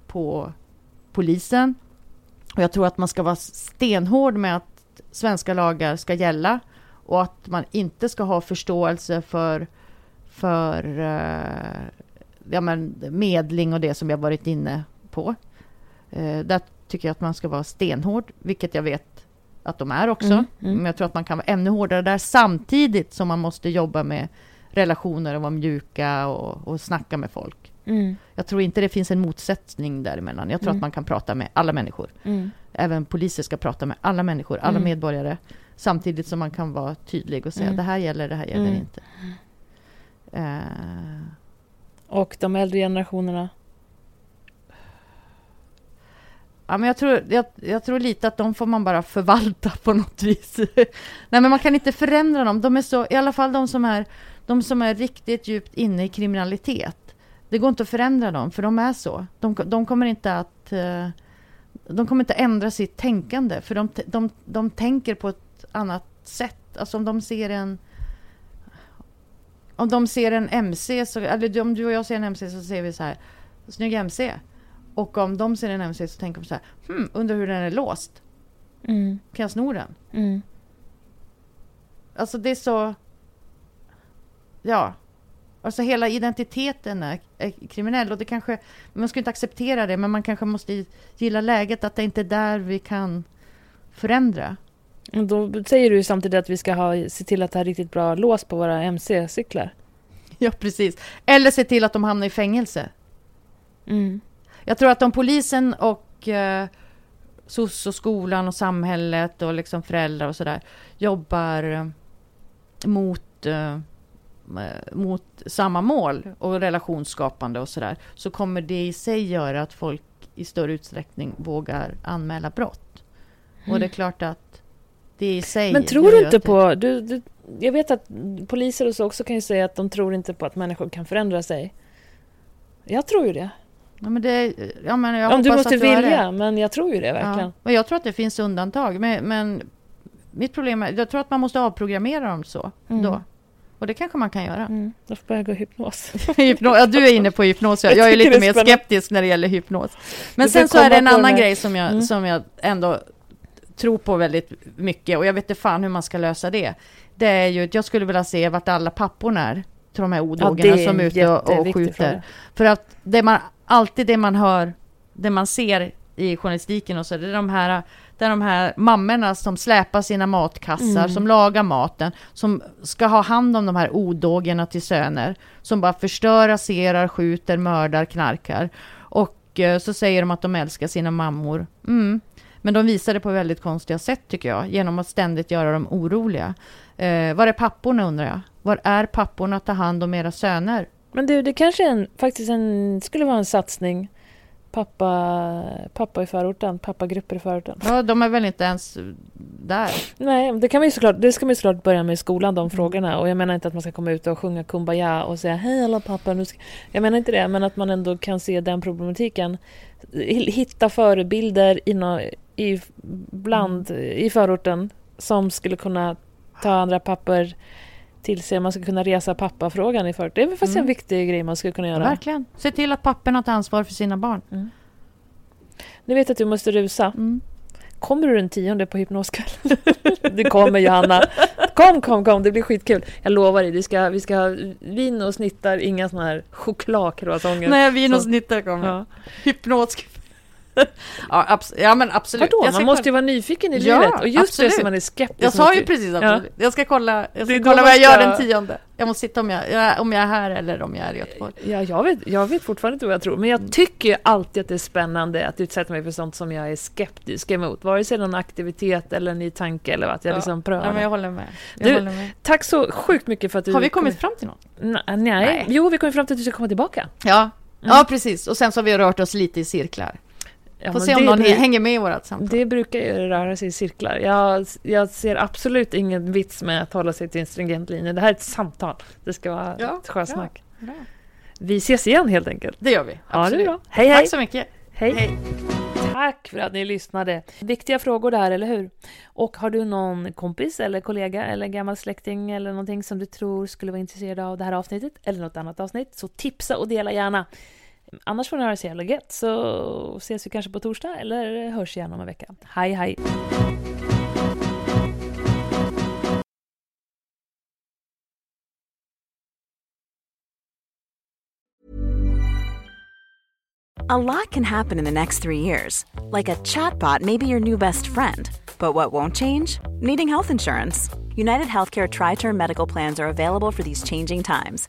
S2: på polisen. Och jag tror att man ska vara stenhård med att svenska lagar ska gälla och att man inte ska ha förståelse för, för eh, ja, men medling och det som jag varit inne på. Eh, där tycker jag att man ska vara stenhård, vilket jag vet att de är också.
S1: Mm, mm.
S2: Men jag tror att man kan vara ännu hårdare där samtidigt som man måste jobba med relationer och vara mjuka och, och snacka med folk.
S1: Mm.
S2: Jag tror inte det finns en motsättning däremellan. Jag tror
S1: Mm.
S2: att man kan prata med alla människor.
S1: Mm.
S2: Även poliser ska prata med alla människor, alla
S1: Mm.
S2: medborgare. Samtidigt som man kan vara tydlig och säga
S1: Mm.
S2: det här gäller, det här gäller inte. Eh,
S1: Och de äldre generationerna.
S2: Ja, men jag, tror, jag, jag tror lite att de får man bara förvalta på något vis. Nej, men man kan inte förändra dem. De är så, i alla fall de som är, de som är riktigt djupt inne i kriminalitet. Det går inte att förändra dem, för de är så. De, de kommer inte att... eh, De kommer inte ändra sitt tänkande, för de, de, de tänker på ett annat sätt. Alltså om de ser en... Om de ser en MC, så, eller om du och jag ser en MC så ser vi så här, snygg MC. Och om de ser en MC så tänker de så här, hmm, undrar hur den är låst.
S1: Mm.
S2: Kan jag sno den?
S1: Mm.
S2: Alltså det är så... Ja. Alltså hela identiteten är, är kriminell och det kanske... Man ska inte acceptera det, men man kanske måste gilla läget att det inte är där vi kan förändra.
S1: Då säger du samtidigt att vi ska ha, se till att ha riktigt bra lås på våra MC-cyklar.
S2: Ja, precis. Eller se till att de hamnar i fängelse.
S1: Mm.
S2: Jag tror att om polisen och eh, SOS och skolan och samhället och liksom föräldrar och sådär jobbar eh, mot, eh, mot samma mål och relationsskapande och sådär så kommer det i sig göra att folk i större utsträckning vågar anmäla brott. Och det är klart att det i sig
S1: Men tror du inte på... Du, du, jag vet att poliser och så också kan ju säga att de tror inte på att människor kan förändra sig. Jag tror ju det.
S2: Ja, men det ja, men jag
S1: Om du måste
S2: du
S1: vilja, men jag tror ju det verkligen.
S2: Ja, och jag tror att det finns undantag. Men, men mitt problem är, jag tror att man måste avprogrammera dem så.
S1: Mm.
S2: Då. Och det kanske man kan göra.
S1: Mm. Då får jag gå i hypnos.
S2: Hypno- ja, du är inne på hypnos. Jag,
S1: Jag
S2: jag är lite mer skeptisk när det gäller hypnos. Men sen så är det en annan grej som jag,
S1: Mm.
S2: som jag ändå tror på väldigt mycket. Och jag vet inte fan hur man ska lösa det. Det är ju att jag skulle vilja se vart alla papporna är till de här odågorna
S1: är
S2: som är ute och, och skjuter.
S1: fråga.
S2: För att det man, alltid det man hör, det man ser i journalistiken och så, det är de här, det är de här mammorna som släpar sina matkassar,
S1: Mm.
S2: som lagar maten, som ska ha hand om de här odågorna till söner, som bara förstör, raserar, skjuter, mördar, knarkar. Och eh, så säger de att de älskar sina mammor. Mm. Men de visar det på väldigt konstiga sätt tycker jag, genom att ständigt göra dem oroliga. Eh, var är papporna undrar jag? Var är papporna att ta hand om era söner?
S1: Men du, det kanske en, faktiskt en, skulle vara en satsning. Pappa, pappa i förorten, pappagrupper i förorten.
S2: Ja, de är väl inte ens där.
S1: Nej, det, kan man såklart, det ska man ju såklart börja med i skolan,
S2: Mm.
S1: de frågorna. Och jag menar inte att man ska komma ut och sjunga Kumbaya och säga hej alla pappa. Nu ska... Jag menar inte det, men att man ändå kan se den problematiken. Hitta förebilder inom, i, bland,
S2: Mm.
S1: i förorten som skulle kunna ta andra pappor till sig. Man skulle kunna resa pappafrågan i förorten. Det är väl faktiskt
S2: Mm.
S1: en viktig grej man skulle kunna göra.
S2: Verkligen. Se till att papporna tar ansvar för sina barn.
S1: Nu vet att du måste rusa.
S2: Mm.
S1: Kommer du den tionde på hypnoskväll? det kommer Johanna. Kom, kom, kom. Det blir skitkul. Jag lovar dig. Vi ska, vi ska ha vin och snittar, inga såna här chokladcroissanter.
S2: Nej, vin och snittar kommer.
S1: Ja.
S2: Hypnos. ja, ja, men absolut.
S1: Vadå? Man måste ju vara nyfiken i
S2: Ja,
S1: livet. Och just
S2: absolut.
S1: det som man är skeptisk
S2: Jag sa ju precis absolut. Jag ska kolla, jag ska kolla vad jag gör den tionde. Jag måste sitta om jag, jag, om jag är här eller om jag är i Göteborg.
S1: Ja, jag vet, jag vet fortfarande inte vad jag tror. Men
S2: Mm.
S1: jag tycker ju alltid att det är spännande att utsätta mig för sånt som jag är skeptisk emot. Vare sig någon aktivitet eller en ny tanke eller att jag
S2: Ja.
S1: liksom prövar.
S2: Ja, men jag håller med. Jag
S1: Du-
S2: håller med.
S1: Tack så sjukt mycket för att du...
S2: Har vi kommit fram till något?
S1: Nej. Nej. Jo, vi kom fram till att du ska komma tillbaka.
S2: Ja.
S1: Mm.
S2: ja, precis. Och sen så har vi rört oss lite i cirklar.
S1: Ja,
S2: Får se om någon hänger med i vårt samtal.
S1: Det brukar ju röra sig i cirklar. Jag, jag ser absolut ingen vits med att hålla sig till en stringent linje. Det här är ett samtal. Det ska vara
S2: Ja,
S1: ett sjösnack.
S2: bra.
S1: Vi ses igen helt enkelt.
S2: Det gör vi.
S1: Ja,
S2: Absolut.
S1: bra. Hej, hej!
S2: Tack så mycket.
S1: Hej. Tack för att ni lyssnade. Viktiga frågor där, eller hur? Och har du någon kompis eller kollega eller gammal släkting eller någonting som du tror skulle vara intresserad av det här avsnittet eller något annat avsnitt så tipsa och dela gärna. Annars får ni ha det så jävla gött så ses vi kanske på torsdag eller hörs igen om en vecka. Hej hej!
S3: A lot can happen in the next three years. Like a chatbot may be your new best friend. But what won't change? Needing health insurance. United Healthcare Tri Term Medical Plans are available for these changing times.